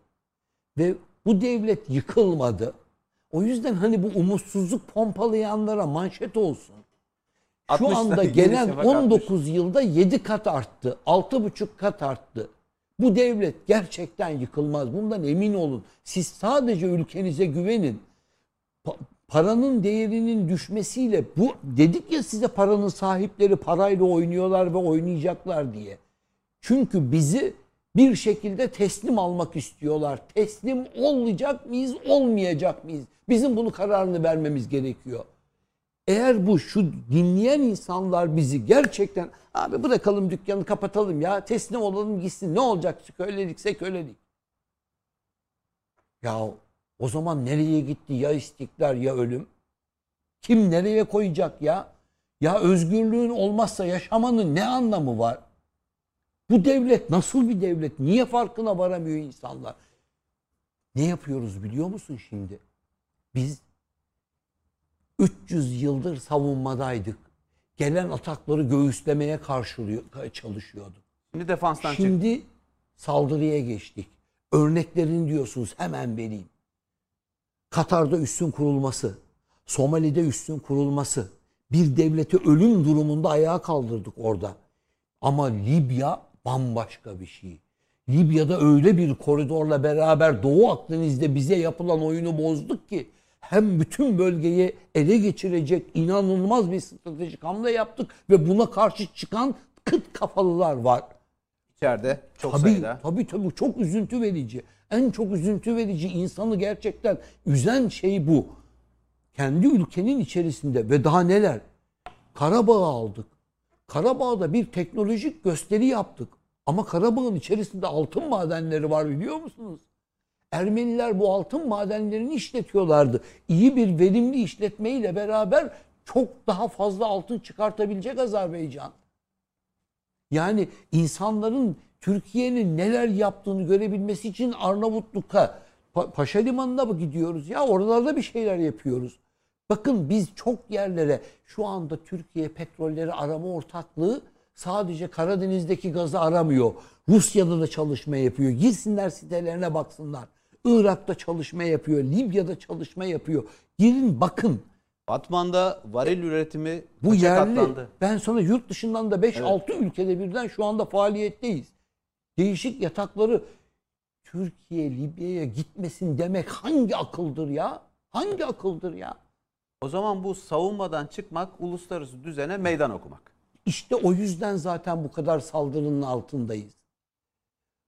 Ve bu devlet yıkılmadı. O yüzden hani bu umutsuzluk pompalayanlara manşet olsun. Şu 60'tan anda gelen şafak 19 yılda 7 kat arttı. 6,5 kat arttı. Bu devlet gerçekten yıkılmaz. Bundan emin olun. Siz sadece ülkenize güvenin. pa- paranın değerinin düşmesiyle bu dedik ya size paranın sahipleri parayla oynuyorlar ve oynayacaklar diye. Çünkü bizi bir şekilde teslim almak istiyorlar. Teslim olacak mıyız, olmayacak mıyız? Bizim bunu kararını vermemiz gerekiyor. Eğer bu şu dinleyen insanlar bizi gerçekten abi bırakalım dükkanı kapatalım ya teslim olalım gitsin ne olacak kölelikse kölelik. Ya o zaman nereye gitti ya istiklal ya ölüm? Kim nereye koyacak ya? Ya özgürlüğün olmazsa yaşamanın ne anlamı var? Bu devlet nasıl bir devlet? Niye farkına varamıyor insanlar? Ne yapıyoruz biliyor musun şimdi? Biz 300 yıldır savunmadaydık. Gelen atakları göğüslemeye karşılıyor, çalışıyorduk. Şimdi defanstan çık. Şimdi saldırıya geçtik. Örneklerini diyorsunuz hemen vereyim. Katar'da üstün kurulması, Somali'de üstün kurulması, bir devleti ölüm durumunda ayağa kaldırdık orada. Ama Libya bambaşka bir şey. Libya'da öyle bir koridorla beraber Doğu Akdeniz'de bize yapılan oyunu bozduk ki hem bütün bölgeyi ele geçirecek inanılmaz bir stratejik hamle yaptık ve buna karşı çıkan kıt kafalılar var. İçeride çok tabii, sayıda. Tabii tabii çok üzüntü verici. En çok üzüntü verici insanı gerçekten üzen şey bu. Kendi ülkenin içerisinde ve daha neler? Karabağ'ı aldık. Karabağ'da bir teknolojik gösteri yaptık. Ama Karabağ'ın içerisinde altın madenleri var biliyor musunuz? Ermeniler bu altın madenlerini işletiyorlardı. İyi bir verimli işletmeyle beraber çok daha fazla altın çıkartabilecek Azerbaycan. Yani insanların Türkiye'nin neler yaptığını görebilmesi için Arnavutluk'a, Pa- Paşa Limanı'na mı gidiyoruz? Ya oralarda bir şeyler yapıyoruz. Bakın biz çok yerlere şu anda Türkiye petrolleri arama ortaklığı sadece Karadeniz'deki gazı aramıyor. Rusya'da da çalışma yapıyor. Girsinler sitelerine baksınlar. Irak'ta çalışma yapıyor. Libya'da çalışma yapıyor. Girin bakın. Batman'da varil üretimi Bu yerli. katlandı? Ben sana yurt dışından da 5-6 ülkede birden şu anda faaliyetteyiz. Değişik yatakları Türkiye Libya'ya gitmesin demek hangi akıldır ya? Hangi akıldır ya? O zaman bu savunmadan çıkmak uluslararası düzene meydan okumak. İşte o yüzden zaten bu kadar saldırının altındayız.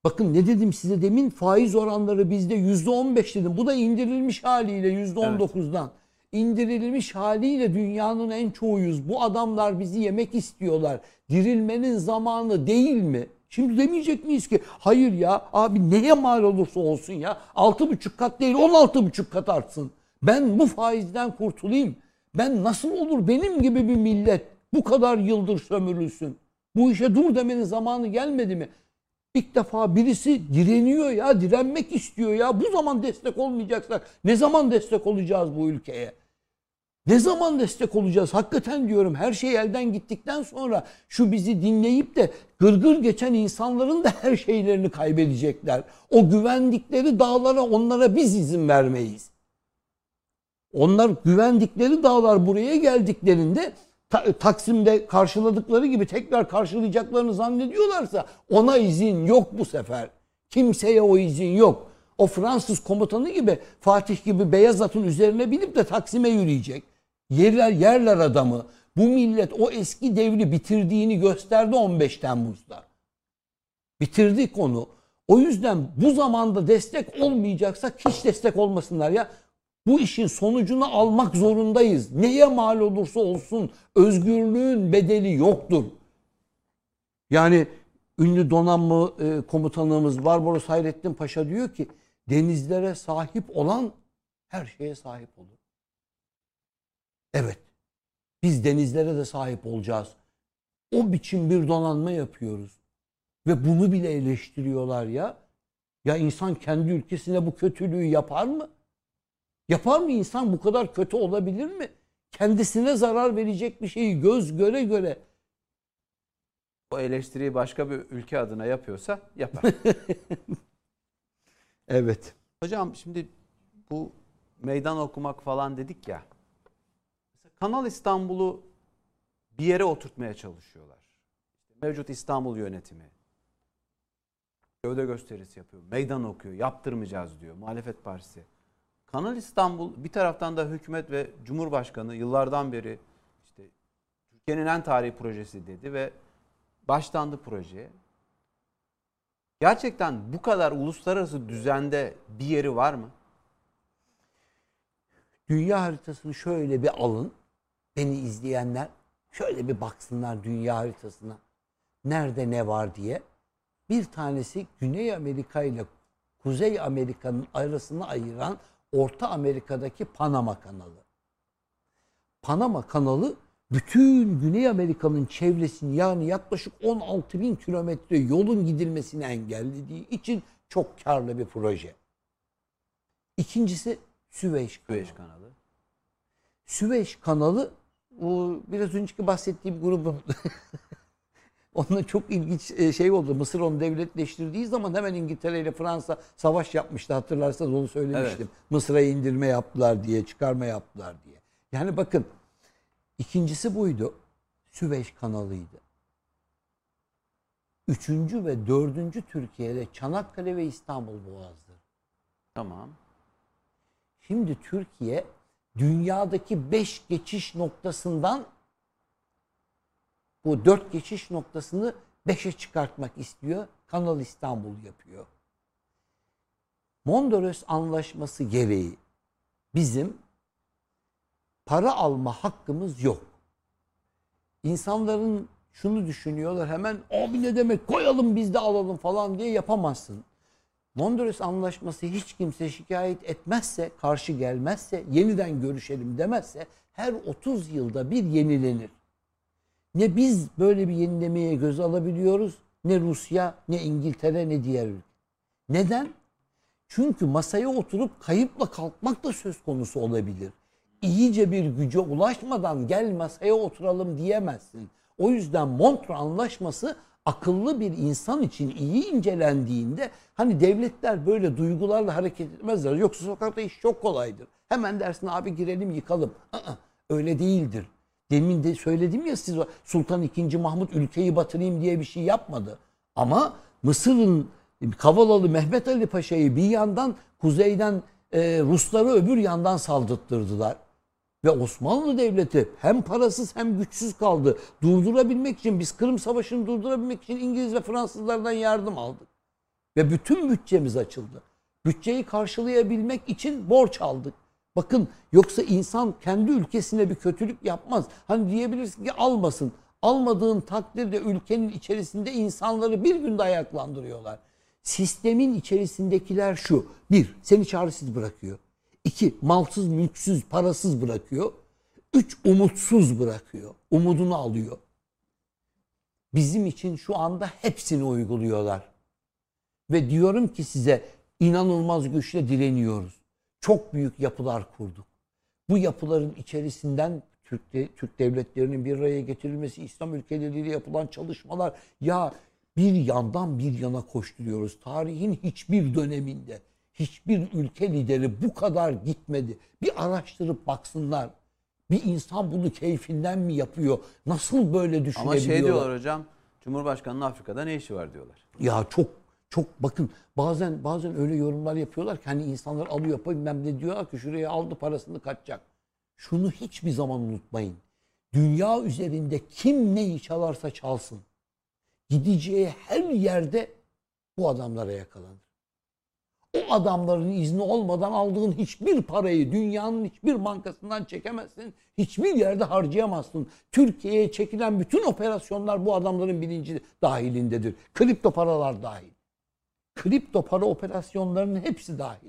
Bakın ne dedim size demin faiz oranları bizde yüzde on beş dedim. Bu da indirilmiş haliyle yüzde on dokuzdan. İndirilmiş haliyle dünyanın en çoğuyuz. Bu adamlar bizi yemek istiyorlar. Dirilmenin zamanı değil mi? Şimdi demeyecek miyiz ki hayır ya abi neye mal olursa olsun ya altı buçuk kat değil on altı buçuk kat artsın. Ben bu faizden kurtulayım. Ben nasıl olur benim gibi bir millet bu kadar yıldır sömürülsün. Bu işe dur demenin zamanı gelmedi mi? İlk defa birisi direniyor ya, direnmek istiyor ya. Bu zaman destek olmayacaksak ne zaman destek olacağız bu ülkeye? Ne zaman destek olacağız? Hakikaten diyorum her şey elden gittikten sonra şu bizi dinleyip de gırgır geçen insanların da her şeylerini kaybedecekler. O güvendikleri dağlara onlara biz izin vermeyiz. Onlar güvendikleri dağlar buraya geldiklerinde Ta- Taksim'de karşıladıkları gibi tekrar karşılayacaklarını zannediyorlarsa ona izin yok bu sefer. Kimseye o izin yok. O Fransız komutanı gibi Fatih gibi beyaz atın üzerine binip de Taksim'e yürüyecek. Yerler yerler adamı. Bu millet o eski devri bitirdiğini gösterdi 15 Temmuz'da. Bitirdik onu. O yüzden bu zamanda destek olmayacaksak hiç destek olmasınlar ya. Bu işin sonucunu almak zorundayız. Neye mal olursa olsun özgürlüğün bedeli yoktur. Yani ünlü donanma e, komutanımız Barbaros Hayrettin Paşa diyor ki denizlere sahip olan her şeye sahip olur. Evet. Biz denizlere de sahip olacağız. O biçim bir donanma yapıyoruz. Ve bunu bile eleştiriyorlar ya. Ya insan kendi ülkesine bu kötülüğü yapar mı? Yapar mı insan bu kadar kötü olabilir mi? Kendisine zarar verecek bir şeyi göz göre göre O eleştiriyi başka bir ülke adına yapıyorsa yapar. Evet. Hocam şimdi bu meydan okumak falan dedik ya. Kanal İstanbul'u bir yere oturtmaya çalışıyorlar. Mevcut İstanbul yönetimi. Gövde gösterisi yapıyor. Meydan okuyor. Yaptırmayacağız diyor. Muhalefet partisi. Kanal İstanbul bir taraftan da hükümet ve Cumhurbaşkanı yıllardan beri işte Türkiye'nin en tarihi projesi dedi ve başlandı projeye. Gerçekten bu kadar uluslararası düzende bir yeri var mı? Dünya haritasını şöyle bir alın. Beni izleyenler şöyle bir baksınlar dünya haritasına. Nerede ne var diye. Bir tanesi Güney Amerika ile Kuzey Amerika'nın arasını ayıran Orta Amerika'daki Panama kanalı. Panama kanalı bütün Güney Amerika'nın çevresini yani yaklaşık 16 bin kilometre yolun gidilmesini engellediği için çok karlı bir proje. İkincisi Süveyş kanalı. Süveyş kanalı. Süveyş kanalı bu biraz önceki bahsettiğim grubun Onunla çok ilginç e, şey oldu. Mısır onu devletleştirdiği zaman hemen İngiltere ile Fransa savaş yapmıştı. Hatırlarsanız onu söylemiştim. Evet. Mısır'a indirme yaptılar diye, çıkarma yaptılar diye. Yani bakın ikincisi buydu. Süveyş kanalıydı. Üçüncü ve dördüncü Türkiye'de Çanakkale ve İstanbul Boğazları. Tamam. Şimdi Türkiye dünyadaki beş geçiş noktasından bu dört geçiş noktasını beşe çıkartmak istiyor. Kanal İstanbul yapıyor. Mondros Anlaşması gereği bizim para alma hakkımız yok. İnsanların şunu düşünüyorlar hemen abi ne demek koyalım biz de alalım falan diye yapamazsın. Mondros Anlaşması hiç kimse şikayet etmezse, karşı gelmezse, yeniden görüşelim demezse her 30 yılda bir yenilenir. Ne biz böyle bir yenilemeye göz alabiliyoruz, ne Rusya, ne İngiltere, ne diğer ülke. Neden? Çünkü masaya oturup kayıpla kalkmak da söz konusu olabilir. İyice bir güce ulaşmadan gel masaya oturalım diyemezsin. O yüzden Montreux Anlaşması akıllı bir insan için iyi incelendiğinde hani devletler böyle duygularla hareket etmezler. Yoksa sokakta iş çok kolaydır. Hemen dersin abi girelim yıkalım. Aa, öyle değildir. Demin de söyledim ya siz Sultan II. Mahmut ülkeyi batırayım diye bir şey yapmadı. Ama Mısır'ın Kavalalı Mehmet Ali Paşa'yı bir yandan kuzeyden e, Rusları öbür yandan saldırttırdılar. Ve Osmanlı Devleti hem parasız hem güçsüz kaldı. Durdurabilmek için biz Kırım Savaşı'nı durdurabilmek için İngiliz ve Fransızlardan yardım aldık. Ve bütün bütçemiz açıldı. Bütçeyi karşılayabilmek için borç aldık. Bakın yoksa insan kendi ülkesine bir kötülük yapmaz. Hani diyebilirsin ki almasın. Almadığın takdirde ülkenin içerisinde insanları bir günde ayaklandırıyorlar. Sistemin içerisindekiler şu. Bir, seni çaresiz bırakıyor. İki, malsız, mülksüz, parasız bırakıyor. Üç, umutsuz bırakıyor. Umudunu alıyor. Bizim için şu anda hepsini uyguluyorlar. Ve diyorum ki size inanılmaz güçle direniyoruz. Çok büyük yapılar kurduk. Bu yapıların içerisinden Türk, de, Türk devletlerinin bir araya getirilmesi, İslam ülkeleriyle yapılan çalışmalar ya bir yandan bir yana koşturuyoruz. Tarihin hiçbir döneminde hiçbir ülke lideri bu kadar gitmedi. Bir araştırıp baksınlar. Bir insan bunu keyfinden mi yapıyor? Nasıl böyle Ama düşünebiliyorlar? şey diyorlar hocam, Cumhurbaşkanı'nın Afrika'da ne işi var diyorlar. Ya çok çok bakın bazen bazen öyle yorumlar yapıyorlar ki hani insanlar alıyor bilmem ne diyorlar ki şuraya aldı parasını kaçacak. Şunu hiçbir zaman unutmayın. Dünya üzerinde kim neyi çalarsa çalsın. Gideceği her yerde bu adamlara yakalanır. O adamların izni olmadan aldığın hiçbir parayı dünyanın hiçbir bankasından çekemezsin. Hiçbir yerde harcayamazsın. Türkiye'ye çekilen bütün operasyonlar bu adamların bilinci dahilindedir. Kripto paralar dahil. Kripto para operasyonlarının hepsi dahil.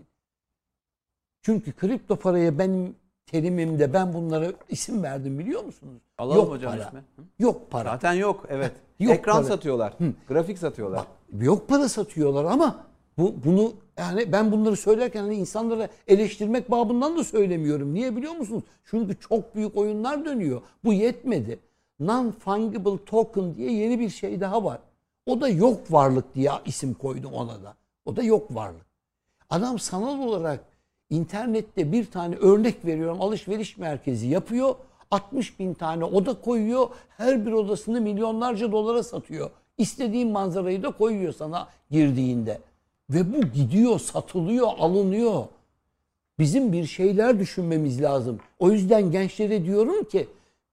Çünkü kripto paraya benim terimimde ben bunlara isim verdim biliyor musunuz? Alalım yok hocam para. ismi. Hı? Yok para. Zaten yok evet. Yok Ekran para. satıyorlar. Grafik satıyorlar. Bak, yok para satıyorlar ama bu bunu yani ben bunları söylerken hani insanlara eleştirmek babından da söylemiyorum. Niye biliyor musunuz? Çünkü çok büyük oyunlar dönüyor. Bu yetmedi. Non-fungible token diye yeni bir şey daha var. O da yok varlık diye isim koydum ona da. O da yok varlık. Adam sanal olarak internette bir tane örnek veriyorum alışveriş merkezi yapıyor. 60 bin tane oda koyuyor. Her bir odasını milyonlarca dolara satıyor. İstediğin manzarayı da koyuyor sana girdiğinde. Ve bu gidiyor, satılıyor, alınıyor. Bizim bir şeyler düşünmemiz lazım. O yüzden gençlere diyorum ki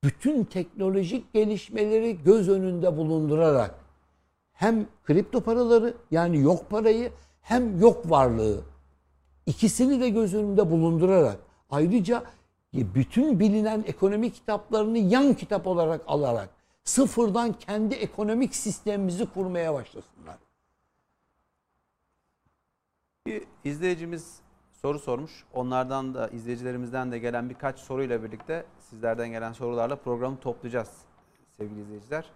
bütün teknolojik gelişmeleri göz önünde bulundurarak hem kripto paraları yani yok parayı hem yok varlığı ikisini de göz önünde bulundurarak ayrıca bütün bilinen ekonomi kitaplarını yan kitap olarak alarak sıfırdan kendi ekonomik sistemimizi kurmaya başlasınlar. Bir izleyicimiz soru sormuş. Onlardan da izleyicilerimizden de gelen birkaç soruyla birlikte sizlerden gelen sorularla programı toplayacağız sevgili izleyiciler.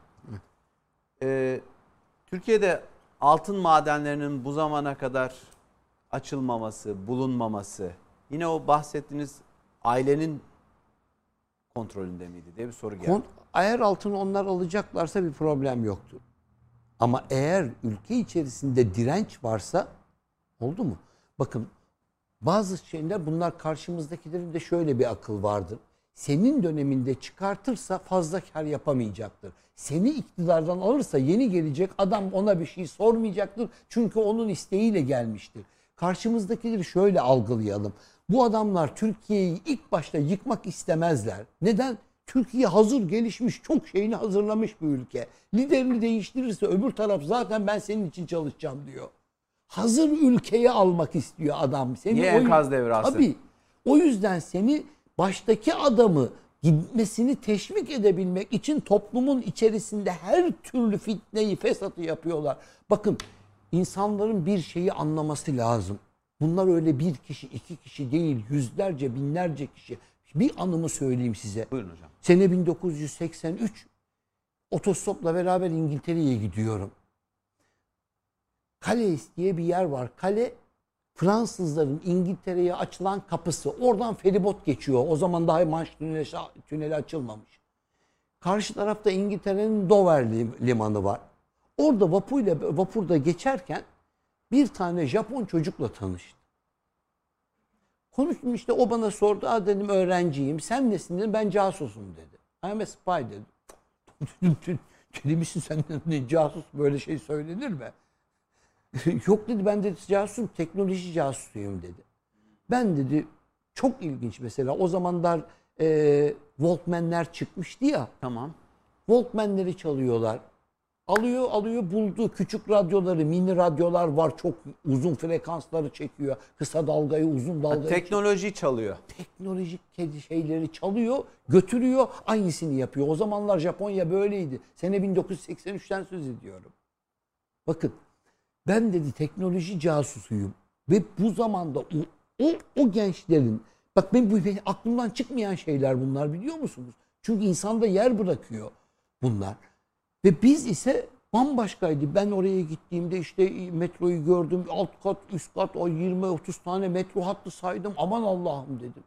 Ee, Türkiye'de altın madenlerinin bu zamana kadar açılmaması, bulunmaması yine o bahsettiğiniz ailenin kontrolünde miydi diye bir soru geldi. Kon, eğer altını onlar alacaklarsa bir problem yoktu. Ama eğer ülke içerisinde direnç varsa oldu mu? Bakın bazı şeyler bunlar karşımızdakilerin de şöyle bir akıl vardır. Senin döneminde çıkartırsa fazla kar yapamayacaktır. Seni iktidardan alırsa yeni gelecek adam ona bir şey sormayacaktır. Çünkü onun isteğiyle gelmiştir. Karşımızdakileri şöyle algılayalım. Bu adamlar Türkiye'yi ilk başta yıkmak istemezler. Neden? Türkiye hazır gelişmiş, çok şeyini hazırlamış bir ülke. Liderini değiştirirse öbür taraf zaten ben senin için çalışacağım diyor. Hazır ülkeyi almak istiyor adam. Seni Niye enkaz devrası? Tabii. O yüzden seni baştaki adamı gitmesini teşvik edebilmek için toplumun içerisinde her türlü fitneyi, fesatı yapıyorlar. Bakın insanların bir şeyi anlaması lazım. Bunlar öyle bir kişi, iki kişi değil, yüzlerce, binlerce kişi. Bir anımı söyleyeyim size. Buyurun hocam. Sene 1983 otostopla beraber İngiltere'ye gidiyorum. Kaleis diye bir yer var. Kale Fransızların İngiltere'ye açılan kapısı. Oradan feribot geçiyor. O zaman daha Manş tüneli, açılmamış. Karşı tarafta İngiltere'nin Dover limanı var. Orada vapurla vapurda geçerken bir tane Japon çocukla tanıştım. Konuştum işte o bana sordu. Aa dedim öğrenciyim. Sen nesin dedim. Ben casusum dedi. I'm a spy dedim. Deli misin sen casus böyle şey söylenir mi? Yok dedi ben de casusum teknoloji casusuyum dedi. Ben dedi çok ilginç mesela o zamanlar e, Walkman'ler çıkmıştı ya. Tamam. Walkman'leri çalıyorlar. Alıyor alıyor buldu küçük radyoları mini radyolar var çok uzun frekansları çekiyor. Kısa dalgayı uzun dalgayı. teknoloji çekiyor. çalıyor. Teknolojik şeyleri çalıyor götürüyor aynısını yapıyor. O zamanlar Japonya böyleydi. Sene 1983'ten söz ediyorum. Bakın ben dedi teknoloji casusuyum. Ve bu zamanda o, o, o gençlerin bak ben bu aklımdan çıkmayan şeyler bunlar biliyor musunuz? Çünkü insanda yer bırakıyor bunlar. Ve biz ise bambaşkaydı. Ben oraya gittiğimde işte metroyu gördüm. Alt kat, üst kat o 20-30 tane metro hattı saydım. Aman Allah'ım dedim.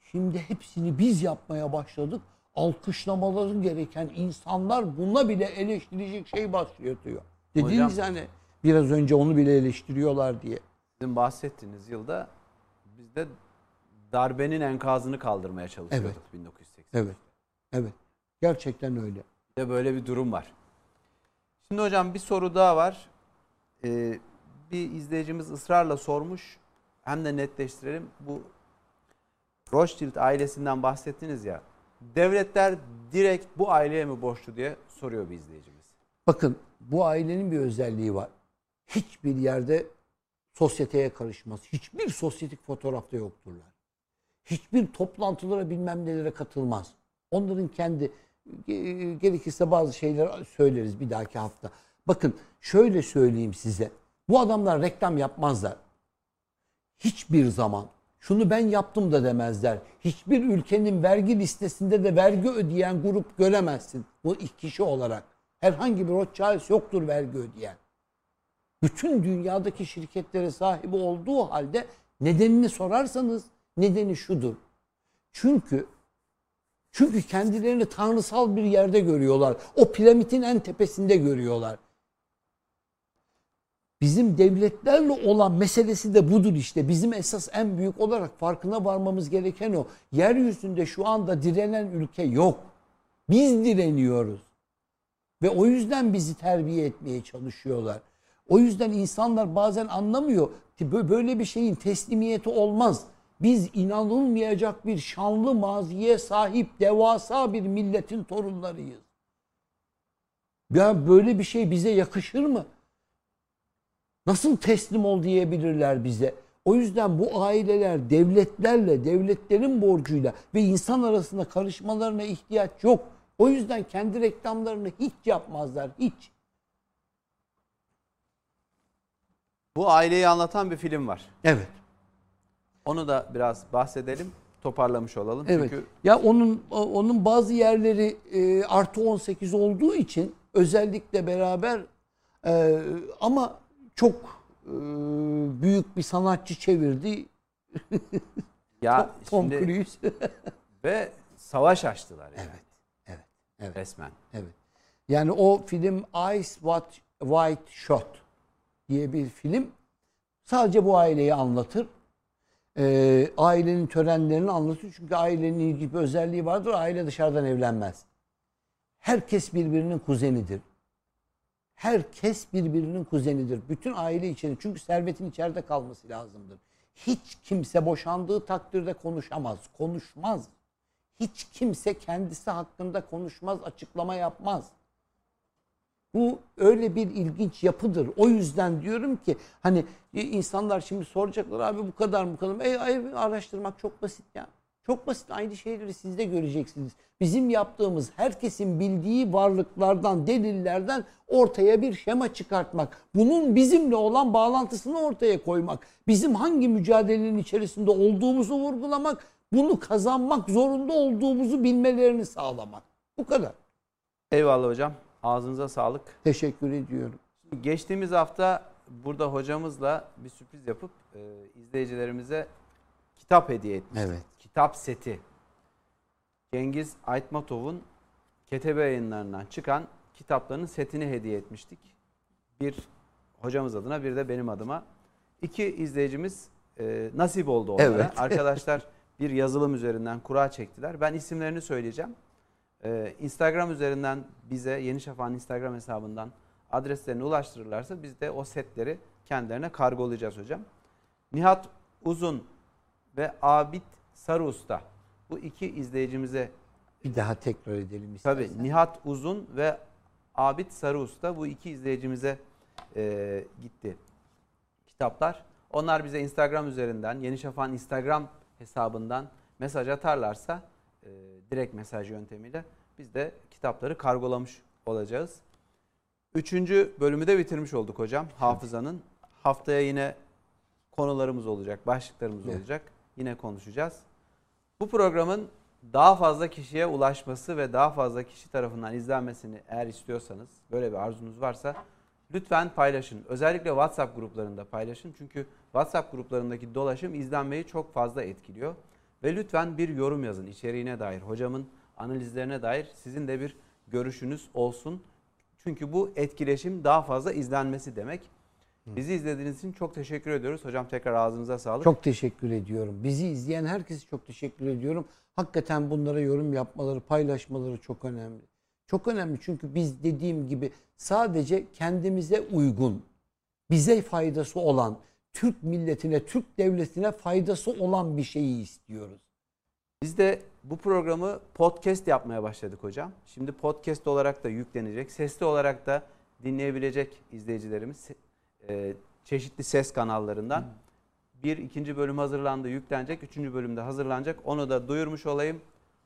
Şimdi hepsini biz yapmaya başladık. Alkışlamaları gereken insanlar buna bile eleştirecek şey başlatıyor. Dediğiniz Hocam, hani biraz önce onu bile eleştiriyorlar diye. Sizin bahsettiğiniz yılda biz de darbenin enkazını kaldırmaya çalışıyorduk evet. 1980. Evet. Evet. Gerçekten öyle de böyle bir durum var. Şimdi hocam bir soru daha var. Ee, bir izleyicimiz ısrarla sormuş. Hem de netleştirelim. Bu Rothschild ailesinden bahsettiniz ya. Devletler direkt bu aileye mi borçlu diye soruyor bir izleyicimiz. Bakın bu ailenin bir özelliği var. Hiçbir yerde sosyeteye karışmaz. Hiçbir sosyetik fotoğrafta yokturlar. Hiçbir toplantılara bilmem nelere katılmaz. Onların kendi gerekirse bazı şeyler söyleriz bir dahaki hafta. Bakın şöyle söyleyeyim size. Bu adamlar reklam yapmazlar. Hiçbir zaman şunu ben yaptım da demezler. Hiçbir ülkenin vergi listesinde de vergi ödeyen grup göremezsin. Bu iki kişi olarak. Herhangi bir Rothschild yoktur vergi ödeyen. Bütün dünyadaki şirketlere sahibi olduğu halde nedenini sorarsanız nedeni şudur. Çünkü çünkü kendilerini tanrısal bir yerde görüyorlar. O piramidin en tepesinde görüyorlar. Bizim devletlerle olan meselesi de budur işte. Bizim esas en büyük olarak farkına varmamız gereken o. Yeryüzünde şu anda direnen ülke yok. Biz direniyoruz. Ve o yüzden bizi terbiye etmeye çalışıyorlar. O yüzden insanlar bazen anlamıyor ki böyle bir şeyin teslimiyeti olmaz. Biz inanılmayacak bir şanlı maziye sahip devasa bir milletin torunlarıyız. Ya böyle bir şey bize yakışır mı? Nasıl teslim ol diyebilirler bize? O yüzden bu aileler devletlerle, devletlerin borcuyla ve insan arasında karışmalarına ihtiyaç yok. O yüzden kendi reklamlarını hiç yapmazlar, hiç. Bu aileyi anlatan bir film var. Evet. Onu da biraz bahsedelim, toparlamış olalım. Evet. Çünkü Ya onun onun bazı yerleri e, artı 18 olduğu için özellikle beraber e, ama çok e, büyük bir sanatçı çevirdi. ya Tom şimdi Cruise. ve savaş açtılar yani evet. Evet. Evet. resmen. Evet. Yani o film Ice What White Shot diye bir film sadece bu aileyi anlatır. Ee, ailenin törenlerini anlatır. Çünkü ailenin ilgili bir özelliği vardır. Aile dışarıdan evlenmez. Herkes birbirinin kuzenidir. Herkes birbirinin kuzenidir. Bütün aile içinde. Çünkü servetin içeride kalması lazımdır. Hiç kimse boşandığı takdirde konuşamaz. Konuşmaz. Hiç kimse kendisi hakkında konuşmaz, açıklama yapmaz. Bu öyle bir ilginç yapıdır. O yüzden diyorum ki hani e, insanlar şimdi soracaklar abi bu kadar mı kadar mı? E, araştırmak çok basit ya. Çok basit aynı şeyleri siz de göreceksiniz. Bizim yaptığımız herkesin bildiği varlıklardan, delillerden ortaya bir şema çıkartmak. Bunun bizimle olan bağlantısını ortaya koymak. Bizim hangi mücadelenin içerisinde olduğumuzu vurgulamak. Bunu kazanmak zorunda olduğumuzu bilmelerini sağlamak. Bu kadar. Eyvallah hocam. Ağzınıza sağlık. Teşekkür ediyorum. Geçtiğimiz hafta burada hocamızla bir sürpriz yapıp e, izleyicilerimize kitap hediye etmiştik. Evet. Kitap seti. Cengiz Aytmatov'un Ketebe yayınlarından çıkan kitaplarının setini hediye etmiştik. Bir hocamız adına bir de benim adıma. İki izleyicimiz e, nasip oldu onlara. Evet. Arkadaşlar bir yazılım üzerinden kura çektiler. Ben isimlerini söyleyeceğim. Ee, Instagram üzerinden bize Yeni Şafak'ın Instagram hesabından adreslerini ulaştırırlarsa biz de o setleri kendilerine kargolayacağız hocam. Nihat Uzun ve Abid Sarıusta bu iki izleyicimize Bir daha tekrar edelim istersen. Nihat Uzun ve Abid Sarıusta bu iki izleyicimize e, gitti kitaplar. Onlar bize Instagram üzerinden Yeni Şafak'ın Instagram hesabından mesaj atarlarsa e, direkt mesaj yöntemiyle biz de kitapları kargolamış olacağız. Üçüncü bölümü de bitirmiş olduk hocam. Hafızanın. Haftaya yine konularımız olacak, başlıklarımız Evet. olacak. Yine konuşacağız. Bu programın daha fazla kişiye ulaşması ve daha fazla kişi tarafından izlenmesini eğer istiyorsanız, böyle bir arzunuz varsa lütfen paylaşın. Özellikle WhatsApp gruplarında paylaşın. Çünkü WhatsApp gruplarındaki dolaşım izlenmeyi çok fazla etkiliyor. Ve lütfen bir yorum yazın içeriğine dair, hocamın analizlerine dair sizin de bir görüşünüz olsun. Çünkü bu etkileşim daha fazla izlenmesi demek. Bizi izlediğiniz için çok teşekkür ediyoruz. Hocam tekrar ağzınıza sağlık. Çok teşekkür ediyorum. Bizi izleyen herkese çok teşekkür ediyorum. Hakikaten bunlara yorum yapmaları, paylaşmaları çok önemli. Çok önemli çünkü biz dediğim gibi sadece kendimize uygun, bize faydası olan, Türk milletine, Türk devletine faydası olan bir şeyi istiyoruz. Biz de bu programı podcast yapmaya başladık hocam. Şimdi podcast olarak da yüklenecek. Sesli olarak da dinleyebilecek izleyicilerimiz e, çeşitli ses kanallarından. Bir ikinci bölüm hazırlandı, yüklenecek. Üçüncü bölümde hazırlanacak. Onu da duyurmuş olayım.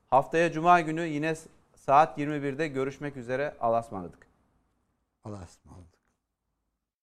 Haftaya Cuma günü yine saat 21'de görüşmek üzere. Allah'a ısmarladık.